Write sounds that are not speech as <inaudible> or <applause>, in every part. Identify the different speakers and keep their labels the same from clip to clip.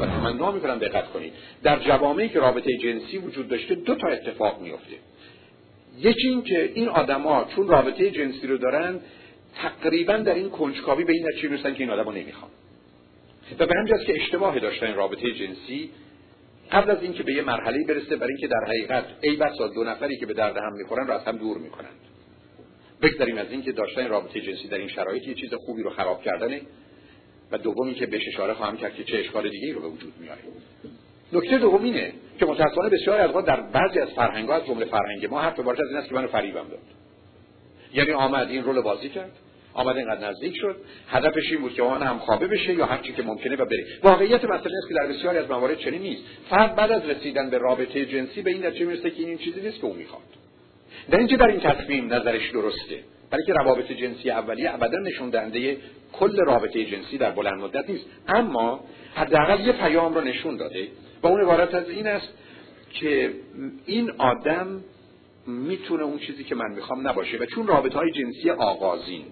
Speaker 1: و تمنا می‌کنم دقت کنید. در جوامعی که رابطه جنسی وجود داشته دو تا اتفاق میفته یکی این که این آدما چون رابطه جنسی رو دارن تقریبا در این کنجکاوی به این نتیجه می‌رسن که این آدمو نمی‌خوان. و به همجاست که اشتباه داشتن رابطه جنسی قبل از اینکه به یه مرحله برسه برای اینکه در حقیقت ای بسا دو نفری که به درد هم می‌خورن رو از هم دور می‌کنند بگذاریم از اینکه داشتن رابطه جنسی در این شرایط یه چیز خوبی رو خراب کردنه. و دومی که بهش اشاره خواهم کرد که چه اشکال دیگه رو به وجود میاره. نکته دوم اینه که متأسفانه بسیار از در بعضی از فرهنگ‌ها از جمله فرهنگ ما حرف عبارت از این است که منو فریبم داد. یعنی آمد این رول بازی کرد آمد اینقدر نزدیک شد هدفش این بود که من هم خوابه بشه یا هر چی که ممکنه و بره. واقعیت مسئله است که در بسیاری از موارد چنین نیست. فرد بعد از رسیدن به رابطه جنسی به این نتیجه می‌رسه که این چیزی نیست که او می‌خواد. در اینکه در این تصمیم نظرش درسته. برای که روابط جنسی اولیه ابدا نشون دهنده کل رابطه جنسی در بلند مدت نیست. اما حداقل یه پیام رو نشون داده و اون عبارت از این است که این آدم می‌تونه اون چیزی که من می‌خوام نباشه و چون رابطه های جنسی آغازین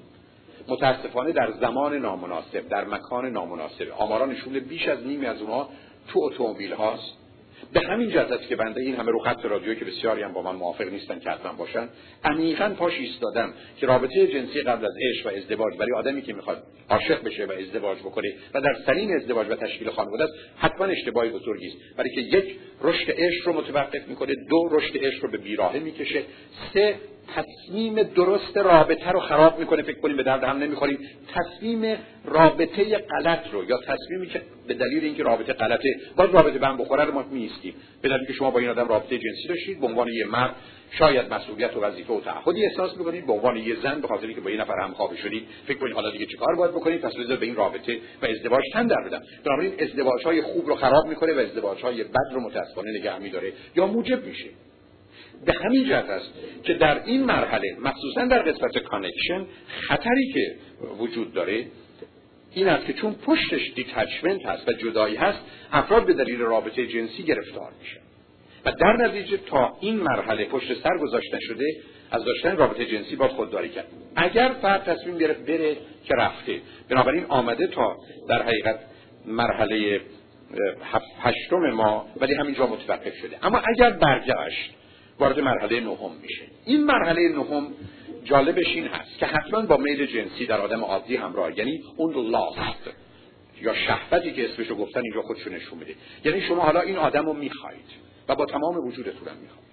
Speaker 1: متاسفانه در زمان نامناسب در مکان نامناسب آمارا نشون بیش از نیمی از اونها تو اتومبیل هاست. به همین جهت است که بنده این همه رو خط رادیو که بسیاری هم با من موافق نیستن که حتما باشن عمیقا پاش ایستادم که رابطه جنسی قبل از عشق و ازدواج برای آدمی که می‌خواد عاشق بشه و ازدواج بکنه و در سنین ازدواج و تشکیل خانواده است حتما اشتباهی بزرگی است. برای که یک رشد عشق رو متوقف می‌کنه دو رشد عشق رو به بیراهه می‌کشه سه تصمیم درست رابطه رو خراب می‌کنه فکر کنیم به درد هم نمی‌خوریم. تصمیم رابطه غلط رو یا تصمیمی که به دلیل اینکه رابطه غلطه باز رابطه هم بخوره رو ما میستیم به دلیل که شما با این آدم رابطه جنسی داشتید به عنوان یه مرد شاید مسئولیت و وظیفه و تعهدی احساس می‌کنید به عنوان یه زن به خاطر که با یه نفر همخوابه شدید فکر کنید حالا دیگه چیکار باید بکنید؟ پس بذار به این رابطه و ازدواج تن در بدم. بنابراین ازدواج های خوب رو خراب می‌کنه و ازدواج های بد رو متاسفانه نگه میداره یا موجب میشه. به همین جهت است که در این مرحله مخصوصا در قسمت connection خطری که وجود داره این است که چون پشتش detachment هست و جدایی هست افراد به دلیل رابطه جنسی گرفتار میشن و در نتیجه تا این مرحله پشت سر گذاشته شده از داشتن رابطه جنسی با خودداری کرد. اگر فرد تصمیم گرفت بره که رفته بنابراین آمده تا در حقیقت مرحله هشتم ما ولی همینجا متوقف شده. اما اگر برگشت وارد مرحله نهم میشه. این مرحله نهم جالبش این هست که حتما با میل جنسی در آدم عادی همراه یعنی اون لاست یا شهوتی که اسمشو گفتن اینجا خودشو نشون میده. یعنی شما حالا این آدم رو می‌خواید و با تمام وجودتون هم می‌خواید.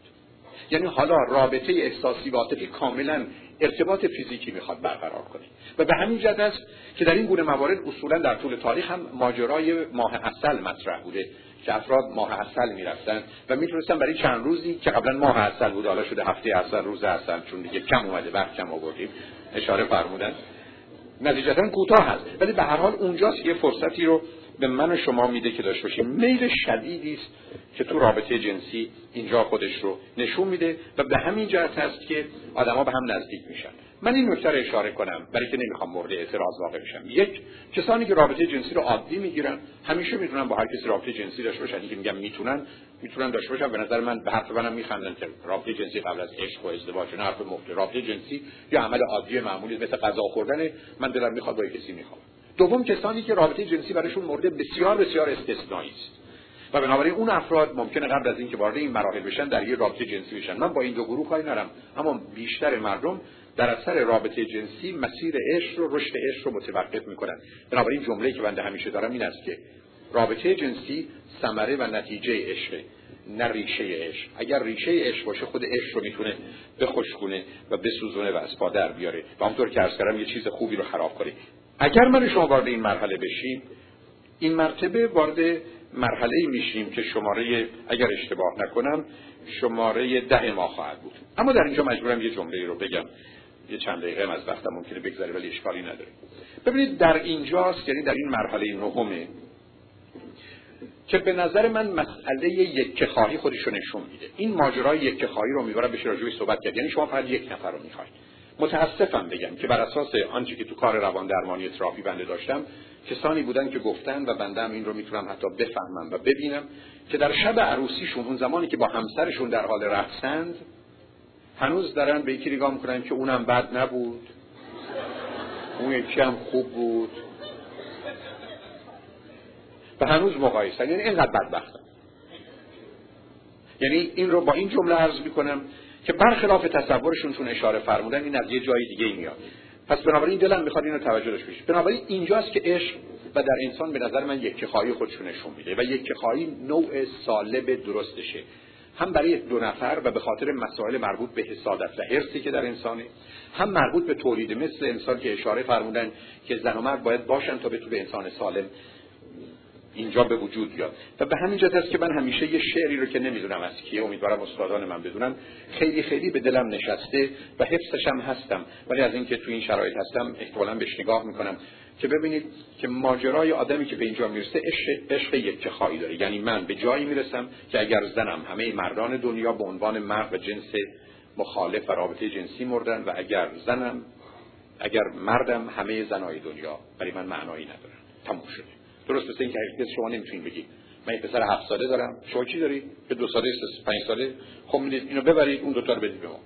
Speaker 1: یعنی حالا رابطه احساسی و عاطفی کاملا ارتباط فیزیکی می‌خواد برقرار کنه. و به همین جهت است که در این گونه موارد اصولا در طول تاریخ هم ماجرای ماه اصل مطرح بوده. که افراد ماه اصل می‌رفتن و می‌تونستن برای چند روزی که قبلا ماه اصل بود حالا شده هفته اصل روز اصل چون دیگه کم اومده وقت کم آوردیم اشاره فرمودن. نتیجتا کوتاه هست. ولی به هر حال اونجاست یه فرصتی رو به من و شما میده که داشته باشیم. میل شدیدی است که تو رابطه جنسی اینجا خودش رو نشون میده و به همین جهت هست که آدما به هم نزدیک میشن. من این نکته رو اشاره کنم برای که نمی‌خوام مورد اعتراض واقع بشم. یک کسانی که رابطه جنسی رو عادی می‌گیرن همیشه می‌تونن با هر کسی رابطه جنسی داشته باشن. که میگم می‌تونن می‌تونن داشته باشن به نظر من به حرف منم میخندن. که رابطه جنسی قبل از عشق و ازدواج نه حرف مفت رابطه جنسی یا عمل عادی معمولی مثل غذا خوردن من دلم می‌خواد با کسی می‌خوام دوم کسانی که رابطه جنسی برایشون مورد بسیار بسیار استثنایی است. و بنابراین اون افراد ممکنه قبل از اینکه وارد این مراحل بشن در یه رابطه جنسی بشن. من با این دو گروه کاری نرم اما بیشتر مردم در اثر رابطه جنسی مسیر عشق رو رشد عشق رو متوقف می‌کنن. بنابراین جمله که بنده همیشه دارم این است که رابطه جنسی ثمره و نتیجه عشق نه ریشه عشق. اگر ریشه عشق باشه خود عشق رو می‌تونه بخشکونه و بسوزونه و از پادر بیاره. و همونطور که عرض کردم یه چیز خوبی رو خراب کنه. اگر من شما وارد این مرحله بشیم این مرتبه وارد مرحله میشیم که شماره اگر اشتباه نکنم شماره ده ما خواهد بود. اما در اینجا مجبورم یه جمله رو بگم. یه چند دقیقه از وقتم ممکنه بگذره ولی اشکالی نداره. ببینید در اینجاست یعنی در این مرحله نهمه که به نظر من مسئله یک خواهی خودش رو نشون میده. این ماجرای یک خواهی رو می‌برم بشه راجعش صحبت کرد. یعنی شما فقط یک نفر رو می‌خواید. متاسفم بگم که بر اساس آنچه که تو کار روان درمانی تراپی بنده داشتم کسانی بودن که گفتن و بنده این رو می‌تونم حتی بفهمم و ببینم که در شب عروسیشون اون زمانی که با همسرشون در حال رقصند هنوز دارن به یکی نگاه می‌کنن که اونم بد نبود. اون یکی هم خوب بود. و هنوز مقایسه. یعنی اینقدر بدبختم یعنی این رو با این جمله عرض می‌کنم که برخلاف تصورشون چون اشاره فرمودن این از یه جای دیگه میاد. پس بنابراین دلم می‌خواد اینو توجه داشته باشید بنابراین اینجاست که عشق و در انسان به نظر من یک خواهی خودشون نشون میده و یک خواهی نوع سالب درستشه. هم برای دو نفر و به خاطر مسائل مربوط به حسادت و حرسی که در انسانه هم مربوط به تولید مثل انسان که اشاره فرمودن که زن و مرد باید باشن تا به تو به انسان سالم اینجا به وجود بیاد. و به همین جهت است که من همیشه یه شعری رو که نمی‌دونم از کیه امیدوارم استادان من بدونن. خیلی خیلی به دلم نشسته و حفظش هم هستم ولی از اینکه تو این شرایط هستم احتمالا بهش نگاه می‌کنم. که ببینید که ماجرای آدمی که به اینجا می‌رسه عشق, یک خواهی داره. یعنی من به جایی می‌رسم که اگر زنم همه مردان دنیا به عنوان مرد و جنس مخالف و رابطه جنسی مردن و اگر زنم اگر مردم همه زنای دنیا برای من معنایی ندارن. تموم شده. درست مثل اینکه هیچ شما نمی‌تونید بگید. من پسر هفت ساله دارم. شما چی داری؟ به دو ساله پنج ساله. خب اینو ببرید اون دوتا رو بدید به ما.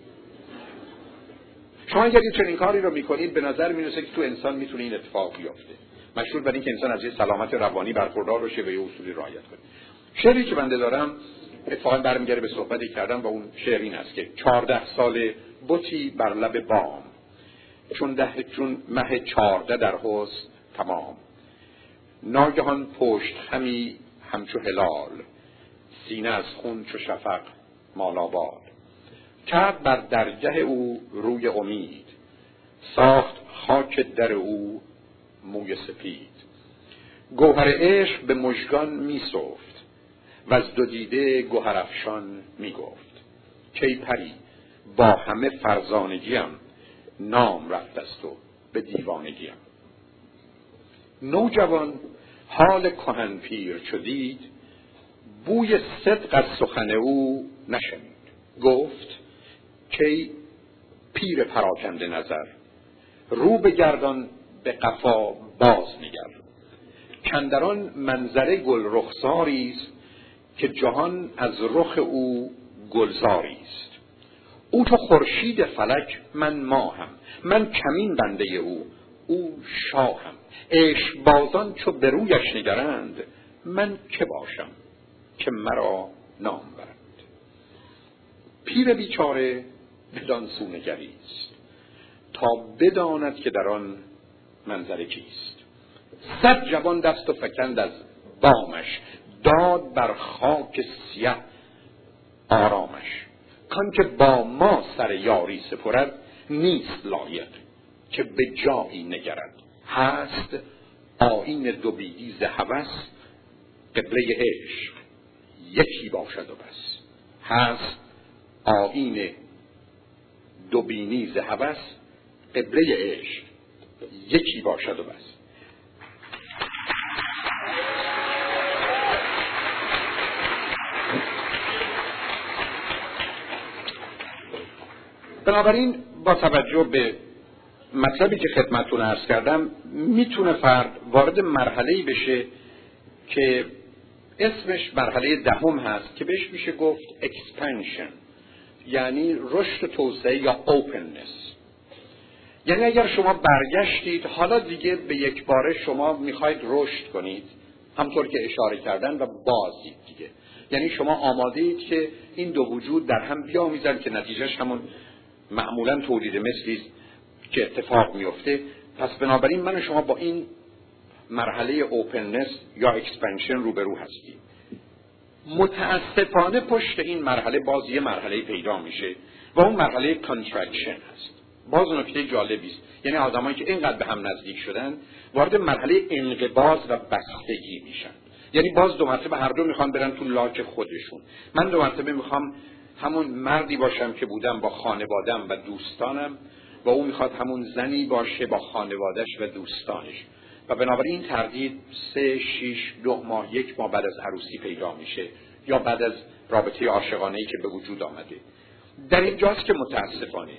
Speaker 1: شما اگر چنین کاری رو می‌کنید به نظر می‌رسه که تو انسان می‌تونه این اتفاق بیفته. مشهور بر اینکه انسان از یه سلامت روانی برخوردار بشه و یه اصولی رعایت کنه. شعری که بنده دارم اتفاقا برمیگره به صحبتی کردم و اون شعر این است که چهارده سال بوتی بر لب بام. چون ده چون مه چهارده در حوز تمام. ناگهان پشت همی همچو هلال. سینه از خون چو شفق مالابال کرد بر درگه او روی امید ساخت خاک در او موی سپید. گوهر عشق به مژگان میسفت و از دو دیده گوهرافشان می‌گفت کی پری با همه فرزانگیم نام رفت است و به دیوانگیم. نوجوان حال کهن پیر چو دید بوی صدق از سخن او نشنید. گفت کی پیر پراکنده نظر رو به گردان به قفا باز نگر. کندران منظره گل رخساری است که جهان از رخ او گلزاری است. او تو خورشید فلک من ماهم من کمین بنده او او شاهم. عشق بازان چو به رویش نگرند من که باشم که مرا نام برند. پیر بیچاره بدان سو نگریست تا بداند که در آن منظره کیست. صد جوان دست و فکند از بامش. داد بر خاک سیه آرامش. کان که با ما سر یاری سپرد نیست لایق که به جایی نگرد. هست آین دو بیدی ز قبله عشق یکی باشد و بس. هست آین دو بینی ز هوس قبله عشق یکی باشد و بس. بنابراین با توجه به مطلبی که خدمتتون ارز کردم می‌تونه فرد وارد مرحله بشه که اسمش مرحله دهم هست که بهش میشه گفت expansion. یعنی رشد توسعه یا openness. یعنی اگر شما برگشتید حالا دیگه به یک باره شما می‌خواید رشد کنید همونطور که اشاره کردن و بازید دیگه. یعنی شما آماده اید که این دو وجود در هم بیامیزن که نتیجهش همون معمولا تولید مثلی که اتفاق میفته پس بنابراین من و شما با این مرحله openness یا expansion روبرو هستیم. متاسفانه پشت این مرحله باز یه مرحله پیدا میشه و اون مرحله contraction هست. باز نکته جالبی است. یعنی آدمایی که اینقدر به هم نزدیک شدن وارد مرحله انقباض و بستگی میشن. یعنی باز دو مرتبه هر دو می‌خوان برن تو لاک خودشون. من دو مرتبه می‌خوام همون مردی باشم که بودم با خانوادم و دوستانم و او می‌خواد همون زنی باشه با خانوادش و دوستانش. و بنابراین این تردید سه شیش دو ماه یک ماه بعد از عروسی پیدا میشه یا بعد از رابطه عاشقانه ای که به وجود آمده. در اینجاست که متاسفانه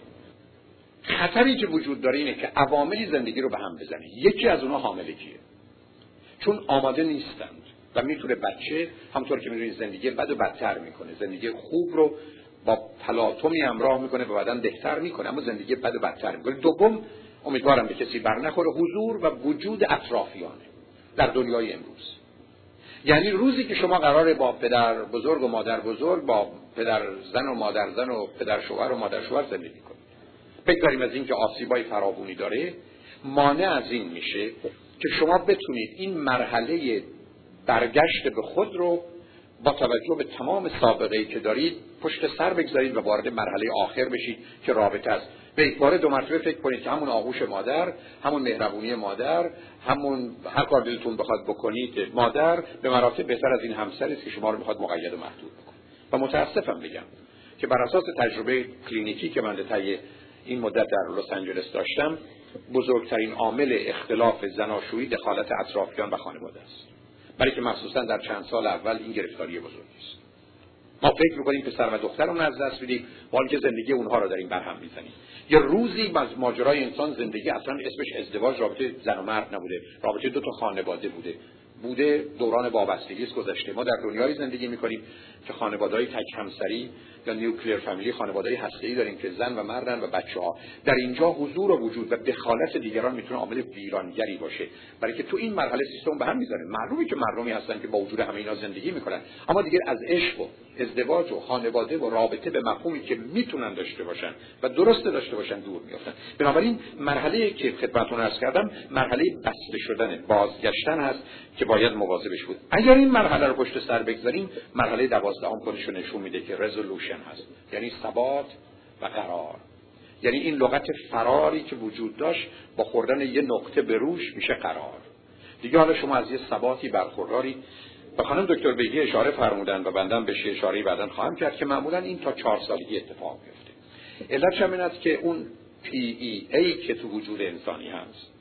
Speaker 1: خطری که وجود داره اینه که عواملی زندگی رو به هم بزنه. یکی از اونها حاملگیه. چون آماده نیستند و می‌تونه بچه همطور که می‌دونید زندگی بد و بدتر می‌کنه. زندگی خوب رو با تلاطمی همراه می‌کنه و بعدا بهتر می‌کنه اما زندگی بد و بدتر می‌کنه. دوم امیدوارم به کسی بر نخوره. حضور و وجود اطرافیانه در دنیای امروز. یعنی روزی که شما قراره با پدر بزرگ و مادر بزرگ با پدر زن و مادر زن و پدر شوهر و مادر شوهر زندگی کنید. بگذاریم از اینکه آسیبای فراوانی داره. مانع از این میشه که شما بتونید این مرحله برگشت به خود رو با توجه به تمام سابقه ای که دارید پشت سر بگذارید و وارد مرحله آخر بشید که رابطه است. به یک بار دو مرتبه فکر کنید که همون آغوش مادر همون مهربونی مادر همون هر کار دلتون بخواد بکنید مادر به مراتب بهتر از این همسری است که شما رو می‌خواد مقید و محدود بکنه. و متاسفم بگم که بر اساس تجربه کلینیکی که من طی این مدت در لس آنجلس داشتم بزرگترین عامل اختلاف زناشویی دخالت اطرافیان و خانواده است. برای که مخصوصا در چند سال اول این گرفتاری بزرگی است ما فکر می‌کنیم پسر و دخترمون از دست میدیم حال که زندگی اونها رو داریم برهم می‌زنیم. یه روزی از ماجرای انسان زندگی اصلا اسمش ازدواج رابطه زن و مرد نبوده. رابطه دو تا خانواده بوده. بوده دوران وابستگی گذشته. ما در دنیای زندگی می‌کنیم که خانواده‌های تک همسری یا نیوکلیر فامیلی خانواده‌های هسته‌ای داریم که زن و مردن و بچه ها در اینجا حضور و وجود و دخالت دیگران می‌تونه عامل ویرانگری باشه. برای که تو این مرحله سیستم به هم می‌ذاره معلومه که مردمی هستن که با وجود همه اینا زندگی می‌کنن. اما دیگه از عشق و ازدواج و خانواده و رابطه به مفهومی که می‌تونن داشته باشن و درست داشته باشن دور میافتن. بنابراین مرحله که خدمتتون عرض کردم مرحله بسته شدن بازگشتن هست که باید مواظبش بود. اگر این مرحله رو پشت سر بگذاریم مرحله دوازدهم خودش نشون میده که رزولوشن هست. یعنی ثبات و قرار. یعنی این لغت فراری که وجود داشت با خوردن یه نقطه به روش میشه قرار. دیگه حالا شما از یه ثباتی برخورداری. و خانم دکتر بگی اشاره فرمودن و بندم بهش اشاره بعدا خواهم کرد که معمولا این تا چهار سالگی اتفاق میفته. علتش این که اون PEA که تو وجود انسانی هست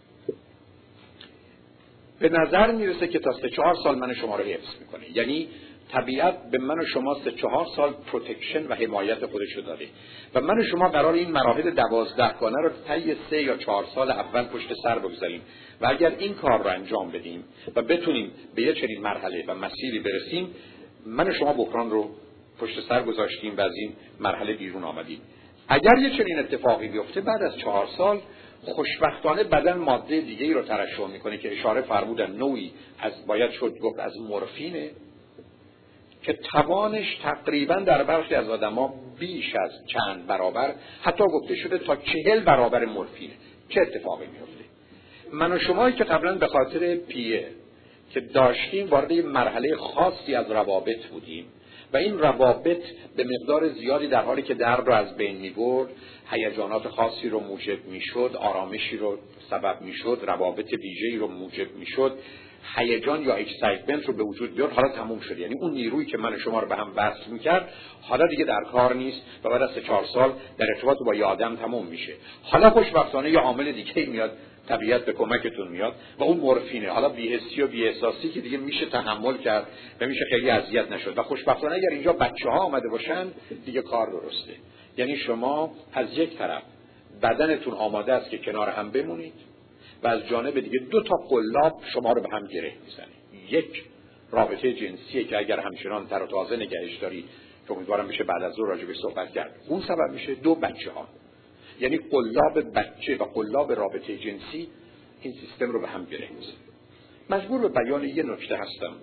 Speaker 1: به نظر می‌رسه که تا سه چهار سال من شما رو حفظ می‌کنه. یعنی طبیعت به من و شما سه چهار سال protection و حمایت خودش رو داده. و من و شما قرار این مراحل دوازده گانه رو طی سه یا چهار سال اول پشت سر بگذاریم. و اگر این کار رو انجام بدیم و بتونیم به یه چنین مرحله و مسیری برسیم من و شما بحران رو پشت سر گذاشتیم و از این مرحله بیرون آمدیم. اگر یه چنین اتفاقی بیفته بعد از چهار سال خوشبختانه بدن ماده دیگه ای رو ترشح می‌کنه که اشاره فرمودن نوعی از باید شد گفت از مورفینه که توانش تقریبا در برخی از آدما بیش از چند برابر حتی گفته شده تا چهل برابر مورفینه. چه اتفاقی میفته من و شمایی که قبلا به خاطر پیه که داشتیم وارد مرحله خاصی از روابط بودیم و این روابط به مقدار زیادی در حالی که درد رو از بین می برد هیجانات خاصی رو موجب می‌شد آرامشی رو سبب می‌شد روابط ویژه‌ای رو موجب می‌شد هیجان یا اکسایتمنت رو به وجود بیاد حالا تموم شد. یعنی اون نیرویی که من شما رو به هم وصل می‌کرد حالا دیگه در کار نیست و بعد از چهار سال در ارتباط با یه آدم تموم میشه. حالا خوشبختانه یه عامل دیگه میاد طبیعت به کمکتون میاد و اون مورفینه. حالا بیهستی و بیاحساسی که دیگه میشه تحمل کرد و میشه خیلی اذیت نشد. و خوشبختانه اگر اینجا بچه ها آمده باشن دیگه کار درسته. یعنی شما از یک طرف بدنتون آماده است که کنار هم بمونید و از جانب دیگه دو تا قلاب شما رو به هم گره می‌زنه. یک رابطه جنسیه که اگر همچنان تر و تازه نگهش داری که امیدوارم بشه بعد از ظهر راجع صحبت کرد. اون سبب میشه دو بچه ها یعنی قلاب بچه و قلاب رابطه جنسی این سیستم رو به هم گره مجبور به بیان یه نکته هستم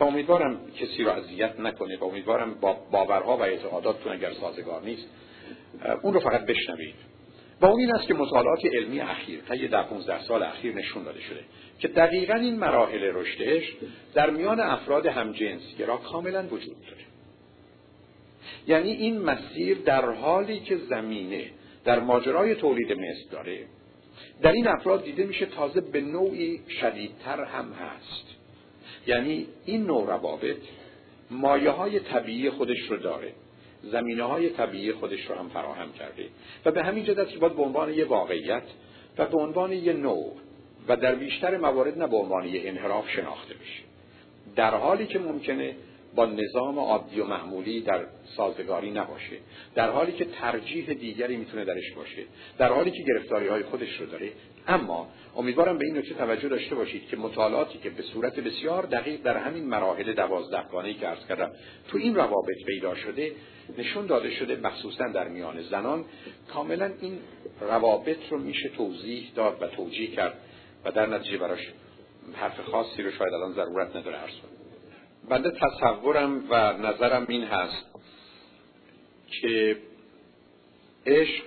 Speaker 1: و امیدوارم کسی رو اذیت نکنه و امیدوارم با باورها و اعتقاداتتون اگر سازگار نیست اون رو فقط بشنوید. و اون این است که مطالعات علمی اخیر طی در 15 سال اخیر نشون داده شده که دقیقا این مراحل رشدش در میان افراد همجنسگرا کاملا وجود داره. یعنی این مسیر در حالی که زمینه در ماجرای تولید مثل داره. در این افراد دیده میشه تازه به نوعی شدیدتر هم هست. یعنی این نوع روابط مایه های طبیعی خودش رو داره. زمینه های طبیعی خودش رو هم فراهم کرده. و به همین جد که باید به عنوان یه واقعیت و به عنوان یه نوع و در بیشتر موارد نه به عنوان یه انحراف شناخته بشه. در حالی که ممکنه با نظام عادی و معمولی در سازگاری نباشه. در حالی که ترجیح دیگری می‌تونه درش باشه. در حالی که گرفتاری های خودش رو داره. اما امیدوارم به این نکته توجه داشته باشید که مطالعاتی که به صورت بسیار دقیق در همین مراحل دوازدهگانه که عرض کردم تو این روابط پیدا شده نشون داده شده مخصوصا در میان زنان کاملا این روابط رو میشه توضیح داد و توجیه کرد و در نتیجه براش حرف خاصی رو شاید الان ضرورت نداره عرض بنده تصورم و نظرم این هست که عشق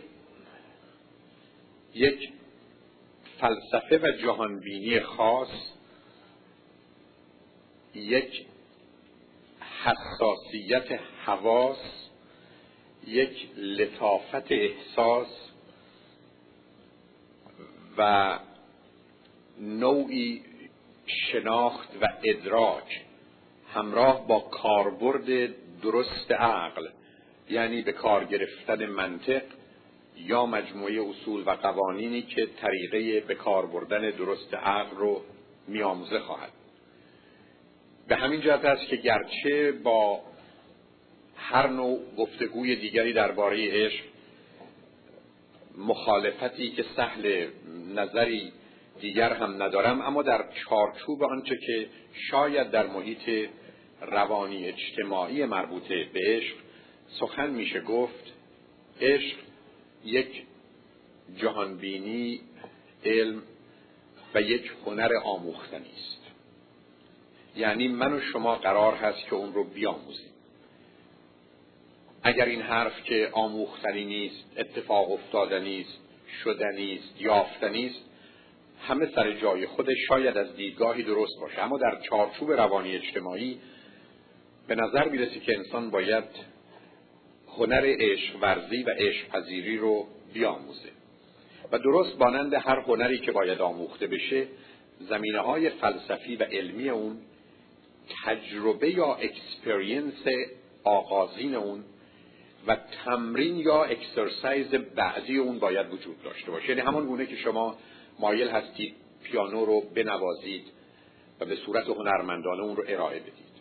Speaker 1: یک فلسفه و جهانبینی خاص یک حساسیت حواس یک لطافت احساس و نوعی شناخت و ادراک. همراه با کاربرد درست عقل یعنی به کار گرفتن منطق یا مجموعه اصول و قوانینی که طریقه به کار بردن درست عقل رو میآموزه خواهد. به همین جهت است که گرچه با هر نوع گفتگوی دیگری درباره عشق مخالفتی که سهل نظری دیگر هم ندارم اما در چارچوب آنچه که شاید در محیط روانی اجتماعی مربوطه به عشق سخن میشه گفت عشق یک جهانبینی علم و یک هنر آموختنی است. یعنی من و شما قرار هست که اون رو بیاموزیم. اگر این حرف که آموختنی نیست اتفاق افتادنی است شدنی است یافتنی است همه سر جای خودش شاید از دیدگاهی درست باشه. اما در چارچوب روانی اجتماعی به نظر می‌رسه که انسان باید هنر عشق ورزی و عشق پذیری رو بیاموزه؟ و درست مانند هر هنری که باید آموخته بشه زمینه های فلسفی و علمی اون تجربه یا experience آغازین اون و تمرین یا exercise بعدی اون باید وجود داشته باشه. یعنی همون گونه که شما مایل هستید پیانو رو بنوازید و به صورت هنرمندانه اون رو ارائه بدید.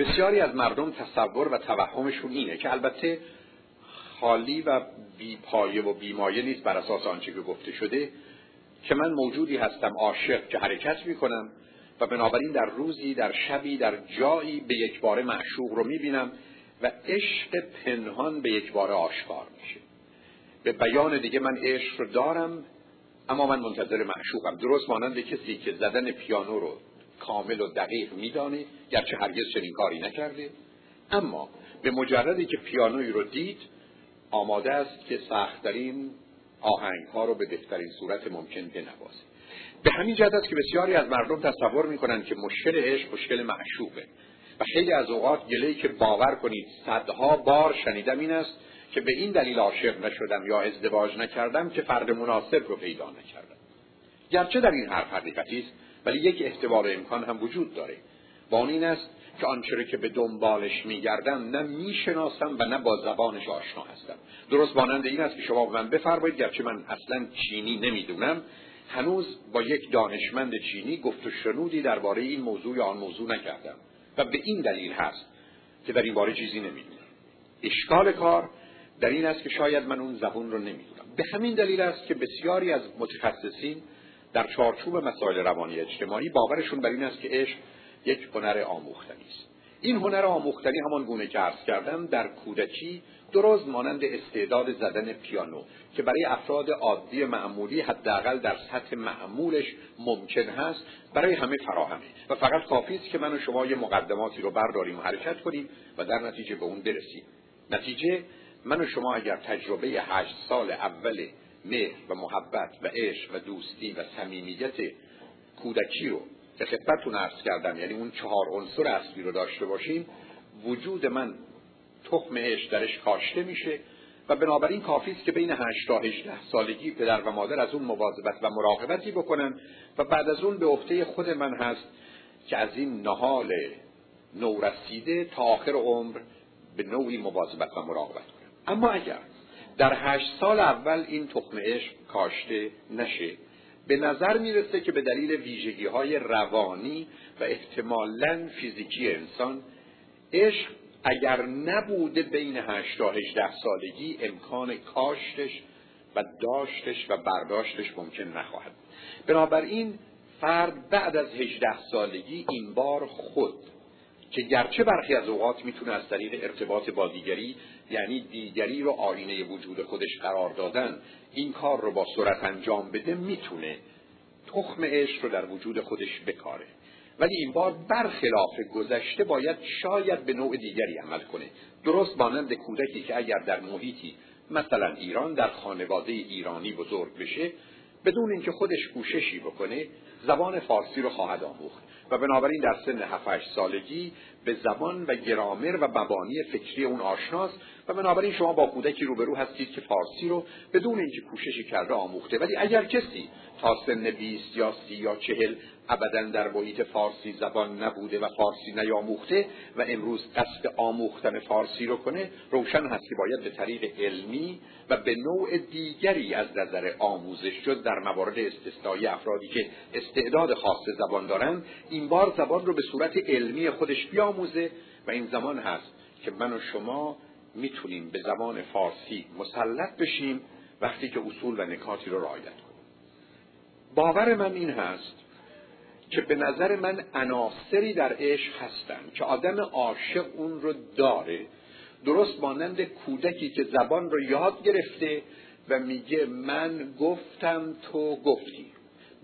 Speaker 1: بسیاری از مردم تصور و توهمشون اینه که البته خالی و بیپایه و بیمایه نیست بر اساس آنچه که گفته شده که من موجودی هستم عاشق که حرکت می‌کنم و بنابراین در روزی در شبی در جایی به یک بار معشوق رو می‌بینم و عشق پنهان به یک بار آشکار میشه. به بیان دیگه من عشق رو دارم اما من منتظر معشوقم. درست مانند کسی که زدن پیانو رو کامل و دقیق میدانه گرچه هرگز چنین کاری نکرده. اما به مجردی که پیانوی رو دید آماده است که سختترین آهنگ ها رو به بهترین صورت ممکن بنوازه. به همین جهت است که بسیاری از مردم تصور می‌کنند که مشکل عشق مشکل معشوقه و خیلی از اوقات گله که باور کنید صدها بار شنیدم این است که به این دلیل عاشق نشدم یا ازدواج نکردم که فرد مناسب رو پیدا نکردم. گرچه در این حرف حقیقتی است ولی یک احتمال امکان هم وجود داره. و آن این است که آنچه که به دنبالش میگردم نه می‌شناسم و نه با زبانش آشنا هستم. درست مانند این است که شما من بفرمایید گرچه من اصلا چینی نمی‌دونم. هنوز با یک دانشمند چینی گفت و شنودی درباره این موضوع یا آن موضوع نکردم. و به این دلیل هست که در این باره چیزی نمی‌دونم. اشکال کار در این است که شاید من اون زبون رو نمی‌دونم. به همین دلیل است که بسیاری از متخصصین در چارچوب مسائل روانی اجتماعی باورشون بر این است که عشق یک هنر آموختنی است این هنر آموختنی همان گونه که عرض کردم در کودکی درست مانند استعداد زدن پیانو که برای افراد عادی معمولی حداقل در سطح معمولش ممکن هست برای همه فراهمه و فقط کافی است که من و شما یه مقدماتی رو برداریم و حرکت کنیم و در نتیجه به اون برسیم. نتیجه من و شما اگر تجربه هشت سال اول مهر و محبت و عشق و دوستی و صمیمیت کودکی رو که خدمتتون عرض کردم. یعنی اون چهار عنصر اصلی رو داشته باشیم وجود من تخم عشق درش کاشته میشه و بنابراین کافی است که بین 8 تا 18 سالگی پدر و مادر از اون مواظبت و مراقبتی بکنن و بعد از اون به عهده خود من هست که از این نهال نورسیده تا آخر عمر به نوعی مواظبت و مراقبت کنم. اما اگر در هشت سال اول این تخم عشق کاشته نشه. به نظر می‌رسه که به دلیل ویژگی های روانی و احتمالا فیزیکی انسان عشق اگر نبوده بین 8 تا 18 سالگی امکان کاشتش و داشتش و برداشتش ممکن نخواهد. بنابراین فرد بعد از 18 سالگی این بار خود که گرچه برخی از اوقات می‌تونه از طریق ارتباط با دیگری یعنی دیگری رو آینه وجود خودش قرار دادن این کار رو با سرعت انجام بده می‌تونه تخم عشق رو در وجود خودش بکاره. ولی این بار برخلاف گذشته باید شاید به نوع دیگری عمل کنه. درست مانند کودکی که اگر در محیطی مثلا ایران در خانواده ایرانی بزرگ بشه بدون اینکه خودش کوششی بکنه زبان فارسی رو خواهد آموخت. و بنابراین در سن 7 سالگی به زبان و گرامر و مبانی فکری اون آشناست و بنابراین شما با کودکی روبرو هستید که فارسی رو بدون اینکه کوششی کرده آموخته. ولی اگر کسی تا سن 20 یا 30 یا 40 ابدا در محیط فارسی زبان نبوده و فارسی نیاموخته و امروز قصد آموختن فارسی رو کنه روشن هست که باید به طریق علمی و به نوع دیگری از نظر آموزش شد در موارد استثنایی افرادی که استعداد خاص زبان دارن این بار زبان رو به صورت علمی خودش بیاموزه و این زمان هست که من و شما می‌تونیم به زبان فارسی مسلط بشیم وقتی که اصول و نکاتی رو رعایت کنیم. باور من این هست که به نظر من عناصری در عشق هستن که آدم عاشق اون رو داره درست مانند کودکی که زبان رو یاد گرفته و میگه من گفتم تو گفتی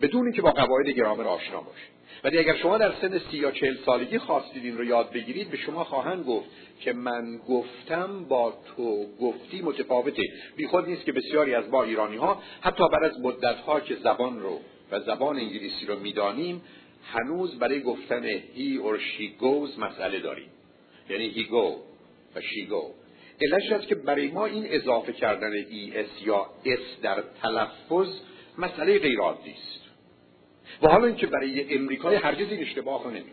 Speaker 1: بدون اینکه با قواعد گرامر آشنا باشه ولی اگر شما در سن سی یا چهل سالگی خواستید این رو یاد بگیرید به شما خواهند گفت که من گفتم با تو گفتی متفاوته. بیخود نیست که بسیاری از ما ایرانی ها حتی بعد از مدت ها که زبان رو و زبان انگلیسی رو می‌دانیم هنوز برای گفتن he or she goes مسئله داریم. یعنی he go و she go. علتش است که برای ما این اضافه کردن es یا s در تلفظ مسئله غیر عادی است. و حالا اینکه برای امریکای هرگز این اشتباه رو نمی‌کنه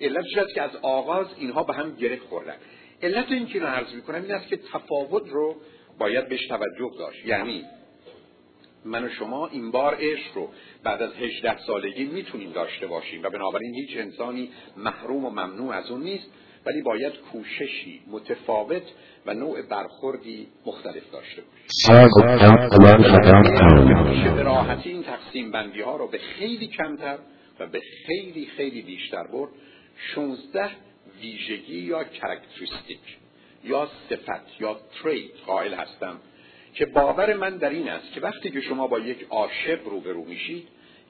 Speaker 1: علتش است که از آغاز اینها به هم گره خوردن. علت این که عرض می‌کنم این است که تفاوت رو باید بهش توجه داشت. یعنی من و شما این بار عشق رو بعد از 18 سالگی می‌تونیم داشته باشیم و بنابراین هیچ انسانی محروم و ممنوع از اون نیست ولی باید کوششی متفاوت و نوع برخوردی مختلف داشته باشیم. به راحتی این تقسیم بندی ها رو به خیلی کمتر و به خیلی خیلی بیشتر برد 16 ویژگی یا characteristic یا صفت یا trait قائل هستم که باور من در این است که وقتی که شما با یک عاشق روبرو میشید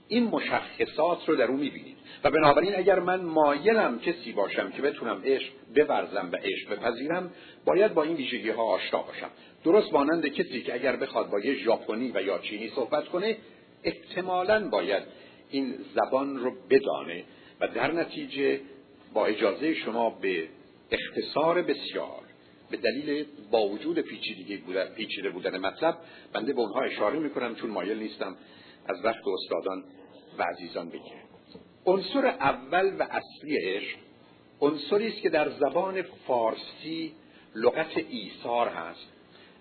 Speaker 1: این مشخصات رو در او می‌بینید. و بنابراین اگر من مایلم کسی باشم که بتونم عشق بورزم و عشق بپذیرم باید با این ویژگی ها آشنا باشم. درست مانند کسی که اگر بخواد با یه ژاپنی و یا چینی صحبت کنه احتمالا باید این زبان رو بدانه و در نتیجه با اجازه شما به اختصار بسیار به دلیل با وجود پیچیدگی بودن پیچیده بودن مطلب بنده به اونها اشاره می‌کنم چون مایل نیستم از وقت استادان و عزیزان بگیرم. عنصر اول و اصلی عشق عنصری است که در زبان فارسی لغت ایثار هست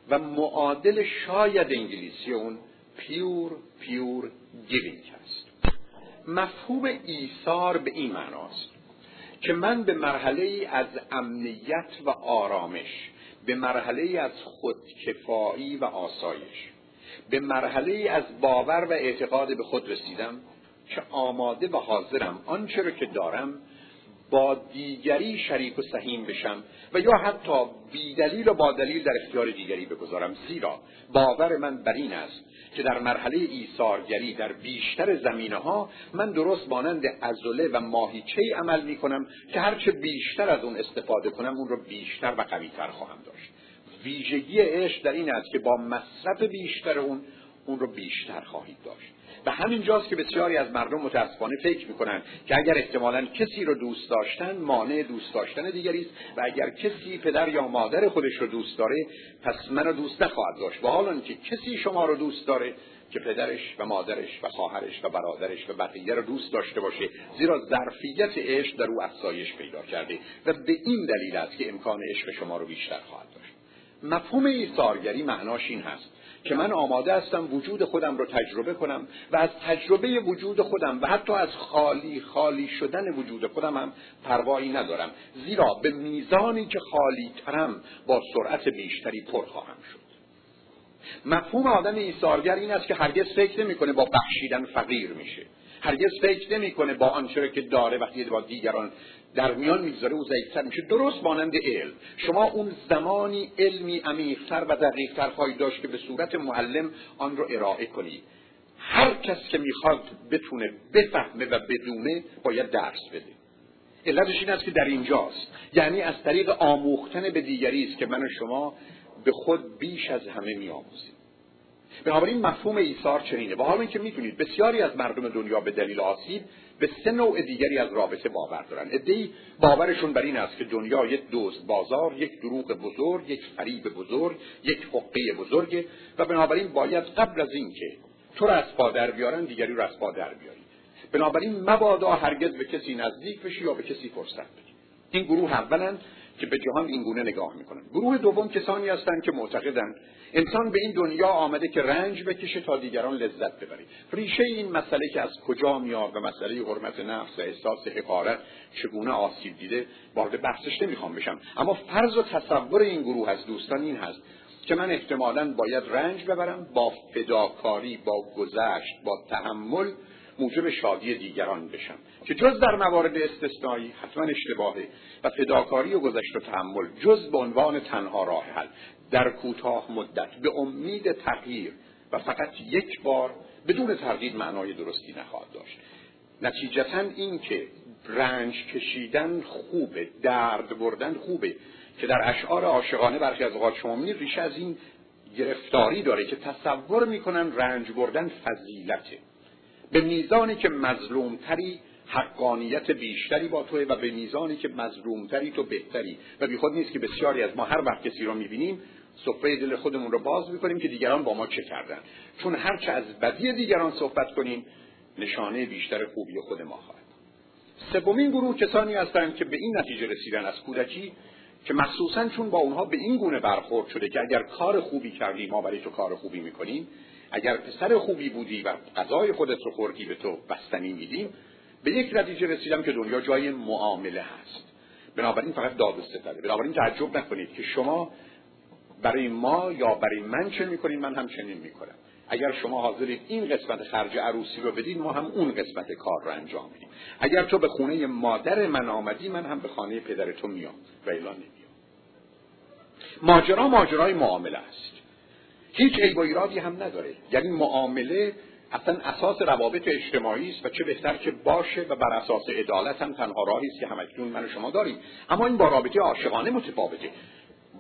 Speaker 1: و معادل شاید انگلیسی اون pure pure giving هست. مفهوم ایثار به این معناست. که من به مرحله از امنیت و آرامش به مرحله از خودکفایی و آسایش به مرحله از باور و اعتقاد به خود رسیدم که آماده و حاضرم آنچه را که دارم با دیگری شریک و سهیم بشم و یا حتی بیدلیل و با دلیل در اختیار دیگری بگذارم. زیرا باور من بر این است که در مرحله ایثارگری در بیشتر زمینه ها من درست مانند ازوله و ماهیچه عمل می کنم که هرچه بیشتر از اون استفاده کنم اون رو بیشتر و قویتر خواهم داشت. ویژگی عشق در این است که با مصرف بیشتر اون اون رو بیشتر خواهید داشت. و همین جاست که بسیاری از مردم متاسفانه فکر می‌کنن که اگر احتمالا کسی رو دوست داشتن مانع دوست داشتن دیگری است و اگر کسی پدر یا مادر خودش رو دوست داره پس منو دوست نخواهد داشت. و حالا که کسی شما رو دوست داره که پدرش و مادرش و خواهرش و برادرش و بقیه رو دوست داشته باشه زیرا ظرفیت عشق در او افزایش پیدا کرده و به این دلیل است که امکان عشق شما رو بیشتر خواهد داشت. مفهوم ایثارگری معناش این هست. که من آماده هستم وجود خودم رو تجربه کنم و از تجربه وجود خودم و حتی از خالی خالی شدن وجود خودم هم پروایی ندارم. زیرا به میزانی که خالی ترم با سرعت بیشتری پر خواهم شد. مفهوم آدم ایثارگر این است که هرگز فکر نمی‌کنه با بخشیدن فقیر میشه. هرگز فکر نمی‌کنه با آنچه که داره وقتی با دیگران در میان می‌گذاره او ضعیفتر میشه. درست مانند علم. شما اون زمانی علمی عمیقتر و دقیقتر خواهید داشت که به صورت معلم آن رو ارائه کنید هر کس که می‌خواد بتونه بفهمه و بدونه باید درس بده. علتش این است که در اینجاست. یعنی از طریق آموختن به دیگری است که من و شما به خود بیش از همه میآموزیم. بنابراین مفهوم ایثار چنینه. با حال اینکه می‌تونید بسیاری از مردم دنیا به دلیل آسیب به سه نوع دیگری از رابطه باور دارن. ادهی باورشون بر این است که دنیا یک دوست بازار یک دروغ بزرگ یک فریب بزرگ یک حقه بزرگه و بنابراین باید قبل از اینکه تو را از پادر بیارن دیگری را از پادر بیاری. بنابراین مبادا هرگز به کسی نزدیک بشی یا به کسی فرصت بدی. این گروه اولند که به جهان این گونه نگاه می‌کنن. گروه دوم کسانی هستند که معتقدند انسان به این دنیا آمده که رنج بکشه تا دیگران لذت ببره ریشه این مسئله که از کجا میاد و مسئله حرمت نفس و احساس حقارت چگونه آسیب دیده وارد بحثش نمی‌خوام بشم. اما فرض و تصور این گروه از دوستان این هست که من احتمالا باید رنج ببرم با فداکاری با گذشت با تحمل موجب شادی دیگران بشم. که جز در موارد استثنایی حتما اشتباهه و فداکاری و گذشت و تحمل جز به عنوان تنها راه حل. در کوتاه مدت به امید تغییر و فقط یک بار بدون تغییر معنای درستی نخواهد داشت. نتیجتا این که رنج کشیدن خوبه درد بردن خوبه که در اشعار عاشقانه برخی از اوقات شما ریشه از این گرفتاری داره که تصور می‌کنن رنج بردن فضیلته. به میزانی که مظلومتری حقانیت بیشتری با توه و به میزانی که مظلومتری تو بهتری. و بی خود نیست که بسیاری از ما هر وقت کسی رو می‌بینیم صفحه دل خودمون رو باز می‌کنیم که دیگران با ما چه کردن. چون هرچه از بدی دیگران صحبت کنیم نشانه بیشتر خوبی خود ما خواهد. سومین گروه کسانی هستند که به این نتیجه رسیدن از کودکی که مخصوصا چون با اونها به این گونه برخورد شده که اگر کار خوبی کردی ما برای تو کار خوبی می‌کنیم اگر پسر خوبی بودی و غذای خودت رو خوردی به تو بستنی میدیم به یک نتیجه رسیدم که دنیا جای معامله هست. بنابراین فقط داد ستده بنابراین تعجب نکنید که شما برای ما یا برای من چه می‌کنید؟ من هم چنین می‌کنم. اگر شما حاضرید این قسمت خرج عروسی رو بدید ما هم اون قسمت کار رو انجام میدیم. اگر تو به خونه مادر من آمدی من هم به خانه پدر تو میام و الا نمیام ماجرا ماجرای معامله است. هیچ عیب و ایرادی هم نداره. یعنی معامله اصلا اساس روابط اجتماعی است و چه بهتر که باشه و بر اساس عدالت هم تنها راهی است که همکنون من و شما داریم. اما این با رابطه عاشقانه متفاوته.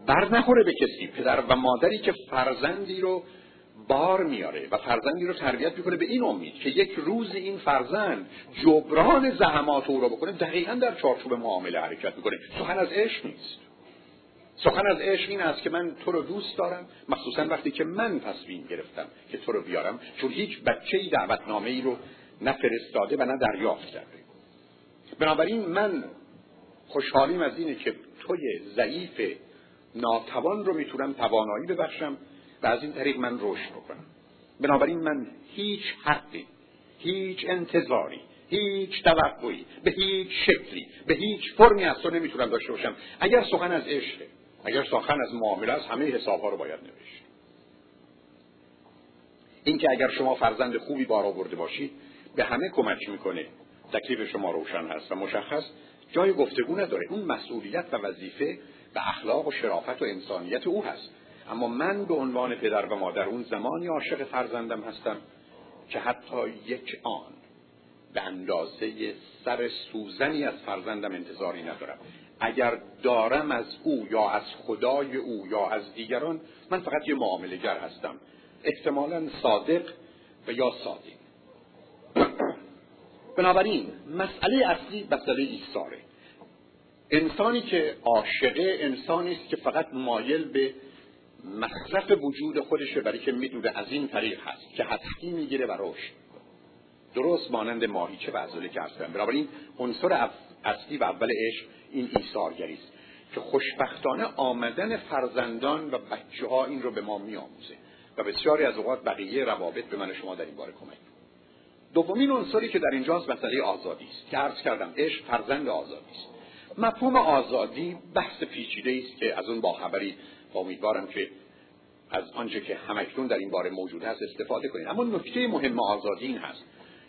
Speaker 1: بر نخوره به کسی پدر و مادری که فرزندی رو بار میاره و فرزندی رو تربیت می‌کنه به این امید که یک روز این فرزند جبران زحمات او رو بکنه دقیقا در چارچوب معامله حرکت می‌کنه. سخن از عشق نیست. سخن از عشق این است که من تو رو دوست دارم مخصوصا وقتی که من تصمیم گرفتم که تو رو بیارم چون هیچ بچه ای دعوتنامه ای رو نه فرستاده و نه دریافت کرده بنابراین من خوشحالیم از اینه که توی ضعیف ناتوان رو می‌تونم توانایی ببخشم و از این طریق من رشد بکنم. بنابراین من هیچ حقی هیچ انتظاری هیچ توقعی به هیچ شکلی به هیچ فرمی از تو نمی‌تونم داشته باشم. اگر سخن از عشقه اگر سخن از معامله است همه حساب ها رو باید نوشت. اینکه اگر شما فرزند خوبی بار آورده باشید به همه کمک می‌کنه. تکلیف شما روشن هست و مشخص جای گفتگو نداره. اون مسئولیت و وظیفه و اخلاق و شرافت و انسانیت او هست. اما من به عنوان پدر و مادر اون زمانی عاشق فرزندم هستم که حتی یک آن به اندازه سر سوزنی از فرزندم انتظاری ندارم. اگر دارم از او یا از خدای او یا از دیگران من فقط یه معاملگر هستم. احتمالا صادق و یا صادق. <coughs> بنابراین مسئله اصلی مسئله ایثاره. انسانی که عاشقه انسانی است که فقط مایل به مصرف وجود خودشه برای که می‌دونه از این طریق هست که هستی می‌گیره و رشد. درست مانند ماهیچه و عضله که هستن. بنابراین عنصر اصلی و اول عشق این ایثارگری است که خوشبختانه آمدن فرزندان و بچه ها این رو به ما میآموزه و بسیاری از اوقات بقیه روابط به من شما در این باره کمک دومین عنصری که در اینجاست مسئله آزادی است که عرض کردم عشق فرزند آزادی است. مفهوم آزادی بحث پیچیده است که از اون باخبری امیدوارم که از آنچه که همکنون در این باره موجود هست استفاده کنید. اما نکته مهم آزادی این هست